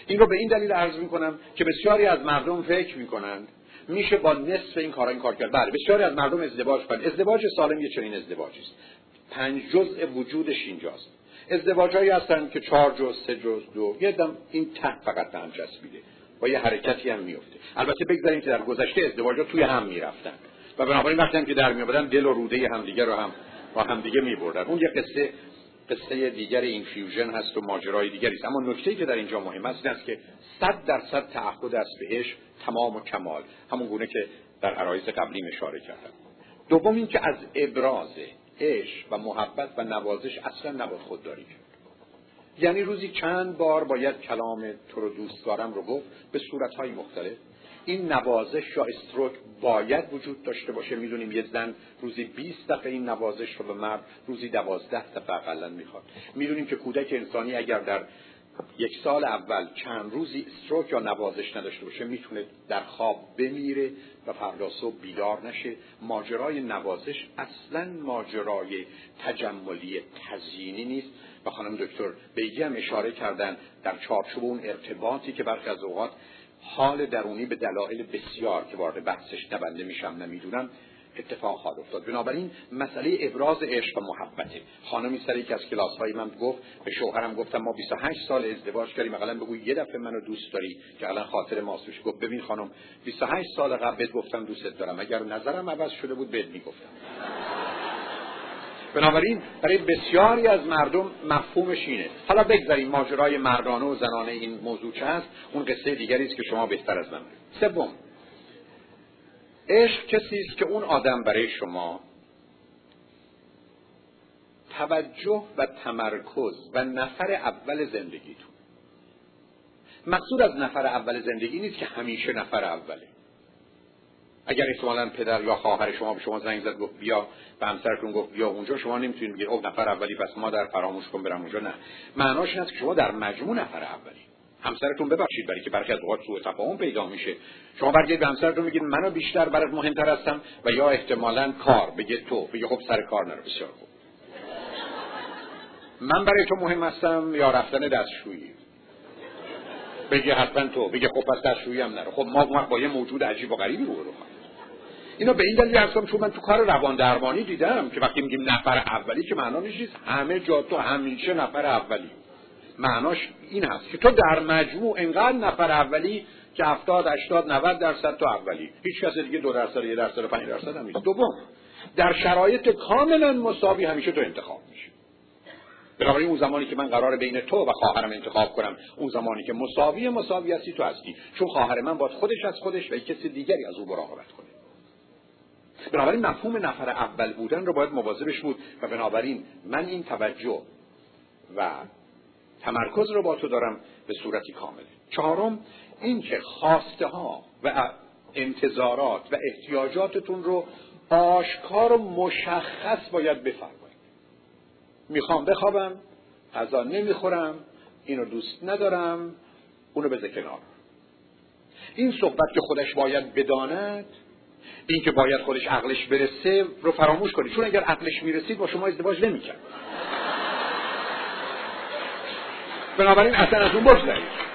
Speaker 1: این رو به این دلیل عرض می‌کنم که بسیاری از مردم فکر می‌کنند میشه با نصف این کارا این کار کرد. بله بسیاری از مردم ازدواج کنند. ازدواج سالم یه چنین ازدواجی است. پنج جزء وجودش اینجاست. ازدواجهایی هستن که چهار جز سه جز دو یه دم این ته فقط به هم چسبیده. با یه حرکتی هم میفته البته بگذاریم که در گذشته ازدواجها توی هم می‌رفتن. و بنابراین وقتی هم که در میآمدن دل و روده همدیگه رو هم با همدیگه میبردن. اون یه قصه قصه دیگر این فیوژن هست و ماجرای دیگری است. اما نکته که در اینجا مهم است این است که صد درصد تعهد است بهش تمام و کمال. همون گونه که در عرایز قبلی اشاره کردم. دوم این که از ابراز عشق و محبت و نوازش اصلا نباید خودداری کرد. یعنی روزی چند بار باید کلام تو رو دوست دارم رو گفت به صورتهای مختلف. این نوازش یا استروک باید وجود داشته باشه. می‌دونیم یه زن روزی 20 دفعه این نوازش رو به مرد روزی 12 دفعه اقلا می‌خواد. می‌دونیم که کودک انسانی اگر در یک سال اول چند روزی استروک یا نوازش نداشته باشه می‌تونه در خواب بمیره و فردا صبح بیدار نشه. ماجرای نوازش اصلا ماجرای تجملی تزیینی نیست. و خانم دکتر بیگی هم اشاره کردن در چارچوب اون ارتباطی که برخی از اوقات حال درونی به دلایل بسیار که وارد بحثش نبنده میشم نمی‌دونم اتفاق خواهد افتاد. بنابراین مسئله ابراز عشق و محبته. خانمی سری که از کلاس های من گفت به شوهرم گفتم ما 28 سال ازدواج کردیم اقلا بگو یه دفعه منو دوست داری؟ که الان خاطر ماسوش گفت ببین خانم 28 سال قبل گفتم دوستت دارم. اگر نظرم عوض شده بود بهت می‌گفتم. بنابراین برای بسیاری از مردم مفهومش اینه. حالا بگذاریم ماجرای مردانه و زنانه این موضوع چه هست. اون قصه دیگری است که شما بهتر از من سوم. عشق کسی است که اون آدم برای شما توجه و تمرکز و نفر اول زندگیتون. مقصود از نفر اول زندگی نیست که همیشه نفر اوله. اگر احتمالا پدر یا خواهر شما به شما زنگ زد گفت بیا به همسرتون گفت بیا اونجا شما نمی‌تونید بگید او نفر اولی پس ما در فراموش کن برم اونجا. نه. معناش این است که شما در مجموع نفر اولی. همسرتون ببخشید برای که برخی از اوقات سوء تفاهم پیدا میشه. شما برگردید به همسرتون میگید منو بیشتر برات مهمتر هستم و یا احتمالا کار بگه تو. بگه خب سر کار نرو. بسیار خوب. من برای تو مهم هستم یا رفتن دستشویی؟ بگه حتما تو. بگه خب پس دستشویی هم نرو. خب ما با یه موجود عجیب و غریبی رو رو اینو به این دلیل هستم چون من تو کار روان درمانی دیدم که وقتی میگیم نفر اولی که معنا نیست همه جا تو همیشه نفر اولی. معناش این هست که تو در مجموع انقدر نفر اولی که 70 80 90 درصد تو اولی. هیچ کس دیگه دو درصد یه درصد 5 درصد هم نیست. دوم در شرایط کاملا مساوی همیشه تو انتخاب میشه بنابراین اون زمانی که من قرار بین تو و خواهرم انتخاب کنم اون زمانی که مساوی مساوی هستی تو هستی. چون خواهر من باید خودش از خودش و کسی دیگری از او مراقبت کنه. بنابراین مفهوم نفر اول بودن رو باید مواظبش بود و بنابراین من این توجه و تمرکز رو با تو دارم به صورتی کامل. چهارم اینکه خواسته ها و انتظارات و احتیاجاتتون رو آشکار و مشخص باید بفرمایید. می‌خوام بخوابم غذا نمی‌خورم اینو دوست ندارم اونو بذار کنار. این صحبت که خودش باید بداند این که باید خودش عقلش برسه رو فراموش کنید چون اگر عقلش می‌رسید با شما ازدواج نمی‌کرد. بنابراین اصلا از اون بگذارید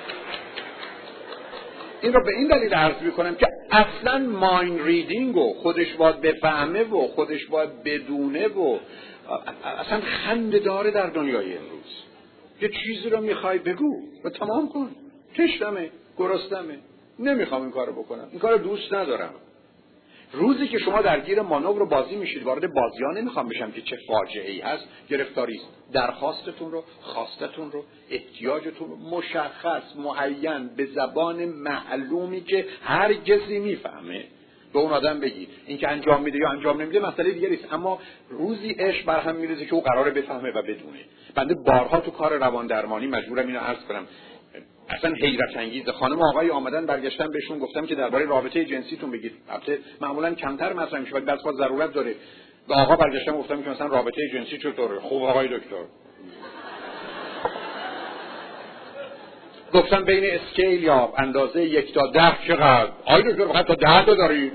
Speaker 1: این رو به این دلیل عرض می‌کنم که اصلا ماین ریدینگ و خودش باید بفهمه و خودش باید بدونه و اصلا خنده داره در دنیای امروز. یه چیزی رو می‌خوای بگو و تمام کن. تشتمه گرستمه نمی‌خوام این کارو بکنم. این کارو دوست ندارم. روزی که شما درگیر مانور بازی میشید وارد بازی ها نمی‌خوام بشم که چه فاجعه ای هست. گرفتاری است درخواستتون رو خواستتون رو احتیاجتون رو. مشخص معین به زبان معلومی که هر کسی می‌فهمه. به اون آدم بگید این که انجام میده یا انجام نمیده مسئله دیگری است. اما روزی عشق بر هم میرزه که او قراره بفهمه و بدونه. بنده بارها تو کار روان درمانی مجبورم اینو عرض کنم. اصلا حیرت انگیزه. خانم آقای آمدن برگشتن بهشون گفتم که درباره رابطه جنسیتون بگید. البته معمولا کمتر مطرح میشه ولی بعضی ضرورت داره. به آقا برگشتم گفتم که مثلا رابطه جنسی چطوره؟ خوب آقای دکتر. گفتم بین اسکیل یا اندازه یک تا ده چقدر؟ آقای دکتر فقط تا ده تا دارید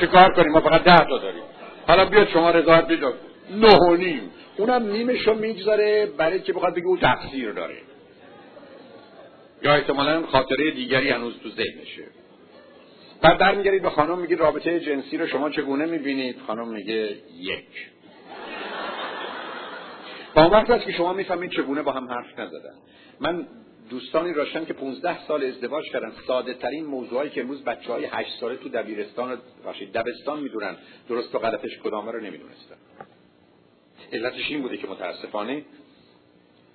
Speaker 1: چه کار کنیم؟ ما فقط ده تا داریم. حالا بیاد شما رضایت بدید. نه و نیم. اونم نیمشو می‌گذاره برای که بخواد بگه او تقصیر داره. یا احتمالا خاطره دیگری هنوز تو ذهنشه. بعد برمیگردید به خانم میگید رابطه جنسی رو شما چگونه می‌بینید؟ خانم میگه یک. با اون وقت که شما می‌فهمید چگونه با هم حرف نزدن. من دوستانی راشتن که 15 سال ازدواج کردن. ساده ترین موضوعی که امروز بچه های 8 ساله تو دبیرستان باشید دبستان می‌دونن درست و غلطش کدامه رو نمی‌دونستن. علتش این بوده که متاسفانه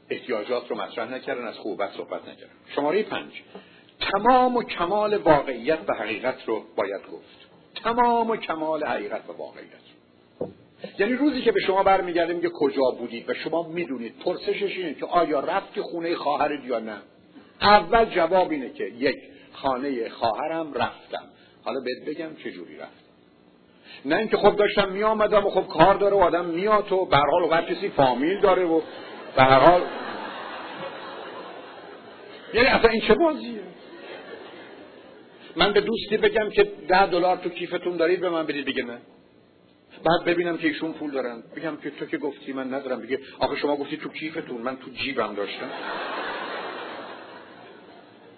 Speaker 1: احتیاجات رو مطرح نکردن از خوبت صحبت نکردن. شماره پنج. تمام و کمال واقعیت و حقیقت رو باید گفت. تمام و کمال حقیقت و واقعیت یعنی روزی که به شما برمیگرده میگه کجا بودید و شما می‌دونید پرسشش اینه که آیا رفت که خونه خواهرت یا نه؟ اول جواب اینه که یک خانه خواهرم رفتم. حالا بهت بگم چه جوری رفتم نه اینکه خب داشتم میآمدم و خب کار داره و آدم میاد و به حال و کسی فامیل داره و به هر حال یعنی اصلا این چه بازیه؟ من به دوستی بگم که ده دلار تو کیفتون دارید به من بدید بگه نه. بعد ببینم که ایشون پول دارن. بگم که تو که گفتی من ندارم. بگه آخه شما گفتی تو کیفتون من تو جیبم داشتم.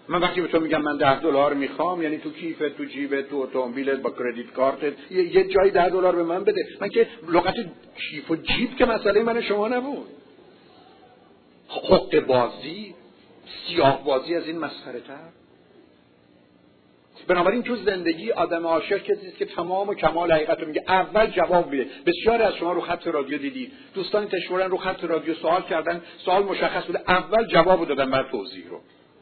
Speaker 1: من وقتی به تو میگم من ده دلار می‌خوام یعنی تو کیفت تو جیبت تو اتومبیلت با کردیت کارتت یه جایی ده دلار به من بده. من که لغت کیف و جیب که مسئله من شما نبود. حق بازی سیاه بازی از این مسخره تر. بنابراین تو زندگی آدم عاشق کسی است که تمام و کمال حقیقت رو میگه. اول جواب میده. بسیاری از شما رو خط رادیو دیدید. دوستان تشورن رو خط رادیو سوال کردن. سوال مشخص بوده. اول جواب دادن بر توضیح رو.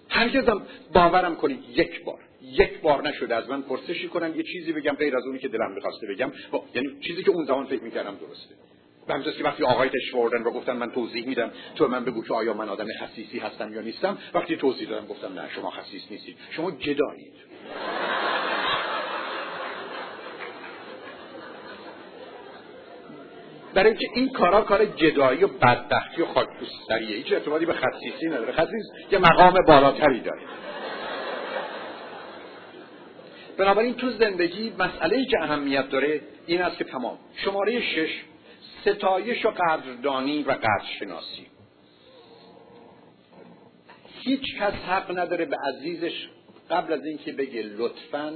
Speaker 1: هرگزم باورم کنید یک بار. یک بار نشده. از من پرسشی کنن. یه چیزی بگم غیر از اونی که دلم می‌خواسته بگم. یعنی چیزی که اون زمان فکر می‌کردم درسته. به همجاست که وقتی آقای تشوردن و گفتن من توضیح میدم تو من بگو که آیا من آدم خصیصی هستم یا نیستم. وقتی توضیح دادم گفتم نه شما خصیص نیستید. شما جدایید. برای اینکه این کارا کار جدایی و بدبختی و خاکپوستریه. هیچ اعتباری به خصیصی نداره. خصیص یه مقام بالاتری داره. بنابراین تو زندگی مسئله که اهمیت داره این است که تمام. شماره شش ستایش و قدردانی و قدرشناسی. هیچ کس حق نداره به عزیزش قبل از اینکه بگه لطفا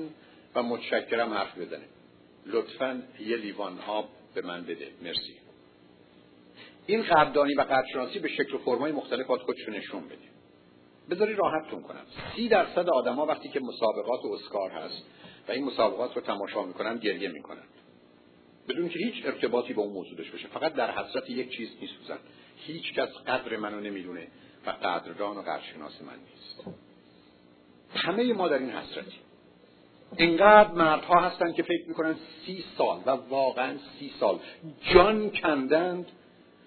Speaker 1: و متشکرم حرف بزنه. لطفا یه لیوان آب به من بده. مرسی. این قدردانی و قدرشناسی به شکل و فرمای مختلف باید خودشون نشون بده. بذاری راحتتون کنم. سی درصد آدما وقتی که مسابقات و اسکار هست و این مسابقات رو تماشا می‌کنن گریه می‌کنن. بدون که هیچ ارتباطی با اون موضوع داشته باشه. فقط در حسرت یک چیز میسوزن هیچ کس قدر منو نمی‌دونه و قدردان و قدرشناس من نیست. همه ما در این حسرتی اینقدر مردها هستن که فکر می‌کنن سی سال و واقعا سی سال جان کندند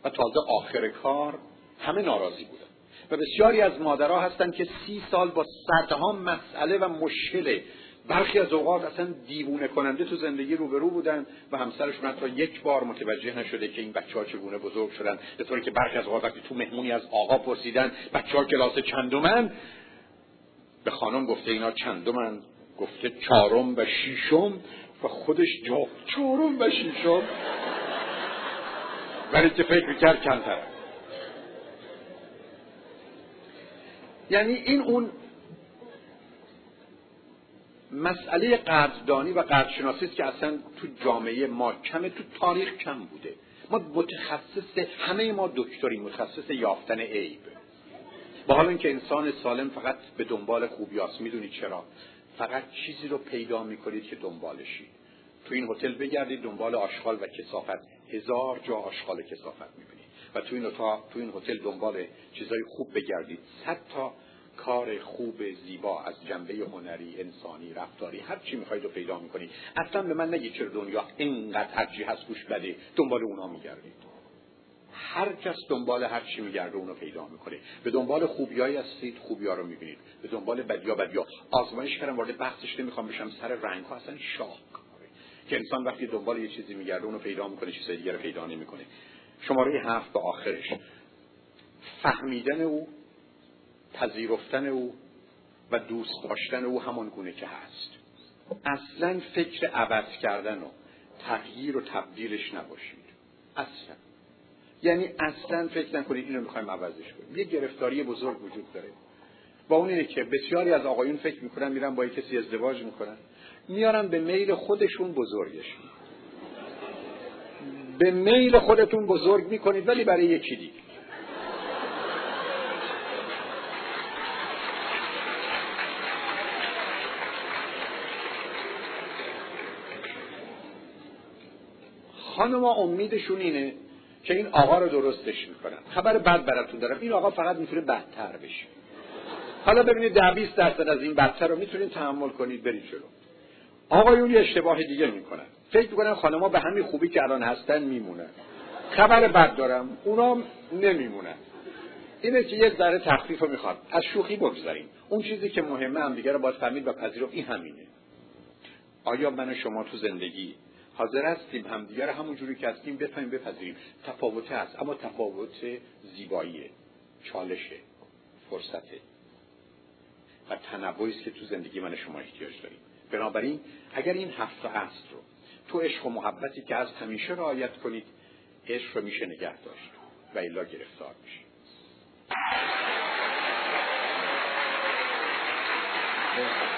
Speaker 1: و تازه آخر کار همه ناراضی بودن. و بسیاری از مادرها هستند که سی سال با صدها مسئله و مشکل برخی از اوقات اصلا دیوونه کننده تو زندگی روبرو بودن و همسرشون حتی یک بار متوجه نشده که این بچه ها چگونه بزرگ شدن. به طوری که برخی از اوقات وقتی تو مهمونی از آقا پرسیدن بچه ها کلاس چندمن؟ به خانم گفته اینا چندمن؟ گفته چهارم و شیشم و خودش جا چهارم و شیشم ولی که فکر کرد کمتر یعنی این اون مسئله قدردانی و قدرشناسی است که اصلا تو جامعه ما کمه تو تاریخ کم بوده. ما متخصص همه ما دکتری متخصص یافتن عیب. با حال اینکه انسان سالم فقط به دنبال خوبیاست می‌دونید چرا؟ فقط چیزی رو پیدا می‌کنید که دنبالشید تو این هتل بگردید دنبال آشغال و کسافت. هزار جا آشغال کسافت می‌بینید. و تو این تو این هتل دنبال چیزای خوب بگردید. صد تا کار خوب زیبا از جنبه هنری انسانی رفتاری هر چی می‌خواید رو پیدا می‌کنید اصلا به من نگید چرا دنیا اینقدر هرچی هست گوش بده دنبال اونا میگردید هر کس دنبال هر چی میگرده اونو پیدا می‌کنه. به دنبال خوبیایی هستید خوبیا رو می‌بینید. به دنبال بدیا بدیا. آزمایش کردم وارد بحثش نمی‌خوام بشم. سر رنگ ها اصلا شاک که انسان وقتی دنبال یه چیزی میگرده اونو پیدا می‌کنه چیز دیگر رو پیدا نمی‌کنه. شماره هفت به آخرش. فهمیدن او پذیرفتن او و دوست داشتن او همان گونه که هست. اصلا فکر عوض کردن و تغییر و تبدیلش نباشید. اصلا. یعنی اصلا فکر نکنید اینو می‌خوایم عوضش کنیم. یه گرفتاری بزرگ وجود داره. با اون اینه که بسیاری از آقایون فکر می‌کنن میرن با کسی ازدواج می‌کنن. میارن به میل خودشون بزرگش به میل خودتون بزرگ می‌کنید ولی برای یکی دیگه. خانما امیدشون اینه که این آقا رو درستش می‌کنن. خبر بد براتون دارم. این آقا فقط می‌تونه بدتر بشه. حالا ببینید ده 20 درصد از این بدتر رو می‌تونید تحمل کنید برید جلو. آقایون یه اشتباه دیگه می‌کنن. فکر می‌کنن خانما به همین خوبی که الان هستن میمونن. خبر بد دارم اونا نمیمونن. اینه که یه ذره تخفیف رو می‌خواد از شوخی بگذاریم. اون چیزی که مهمه هم دیگه رو باید فهمید و پذیرفت. این همینه. آیا من شما تو زندگی حاضر هستیم همدیگر رو همون جوری که هستیم بفهمیم بپذیریم. تفاوت هست اما تفاوت زیبایی چالشه فرصته و تنوعی است که تو زندگی من شما احتیاج داریم. بنابراین اگر این هفت اصل رو تو عشق و محبتی که از همیشه رعایت کنید عشق رو میشه نگه داشت و الا گرفتار میشه Thank you.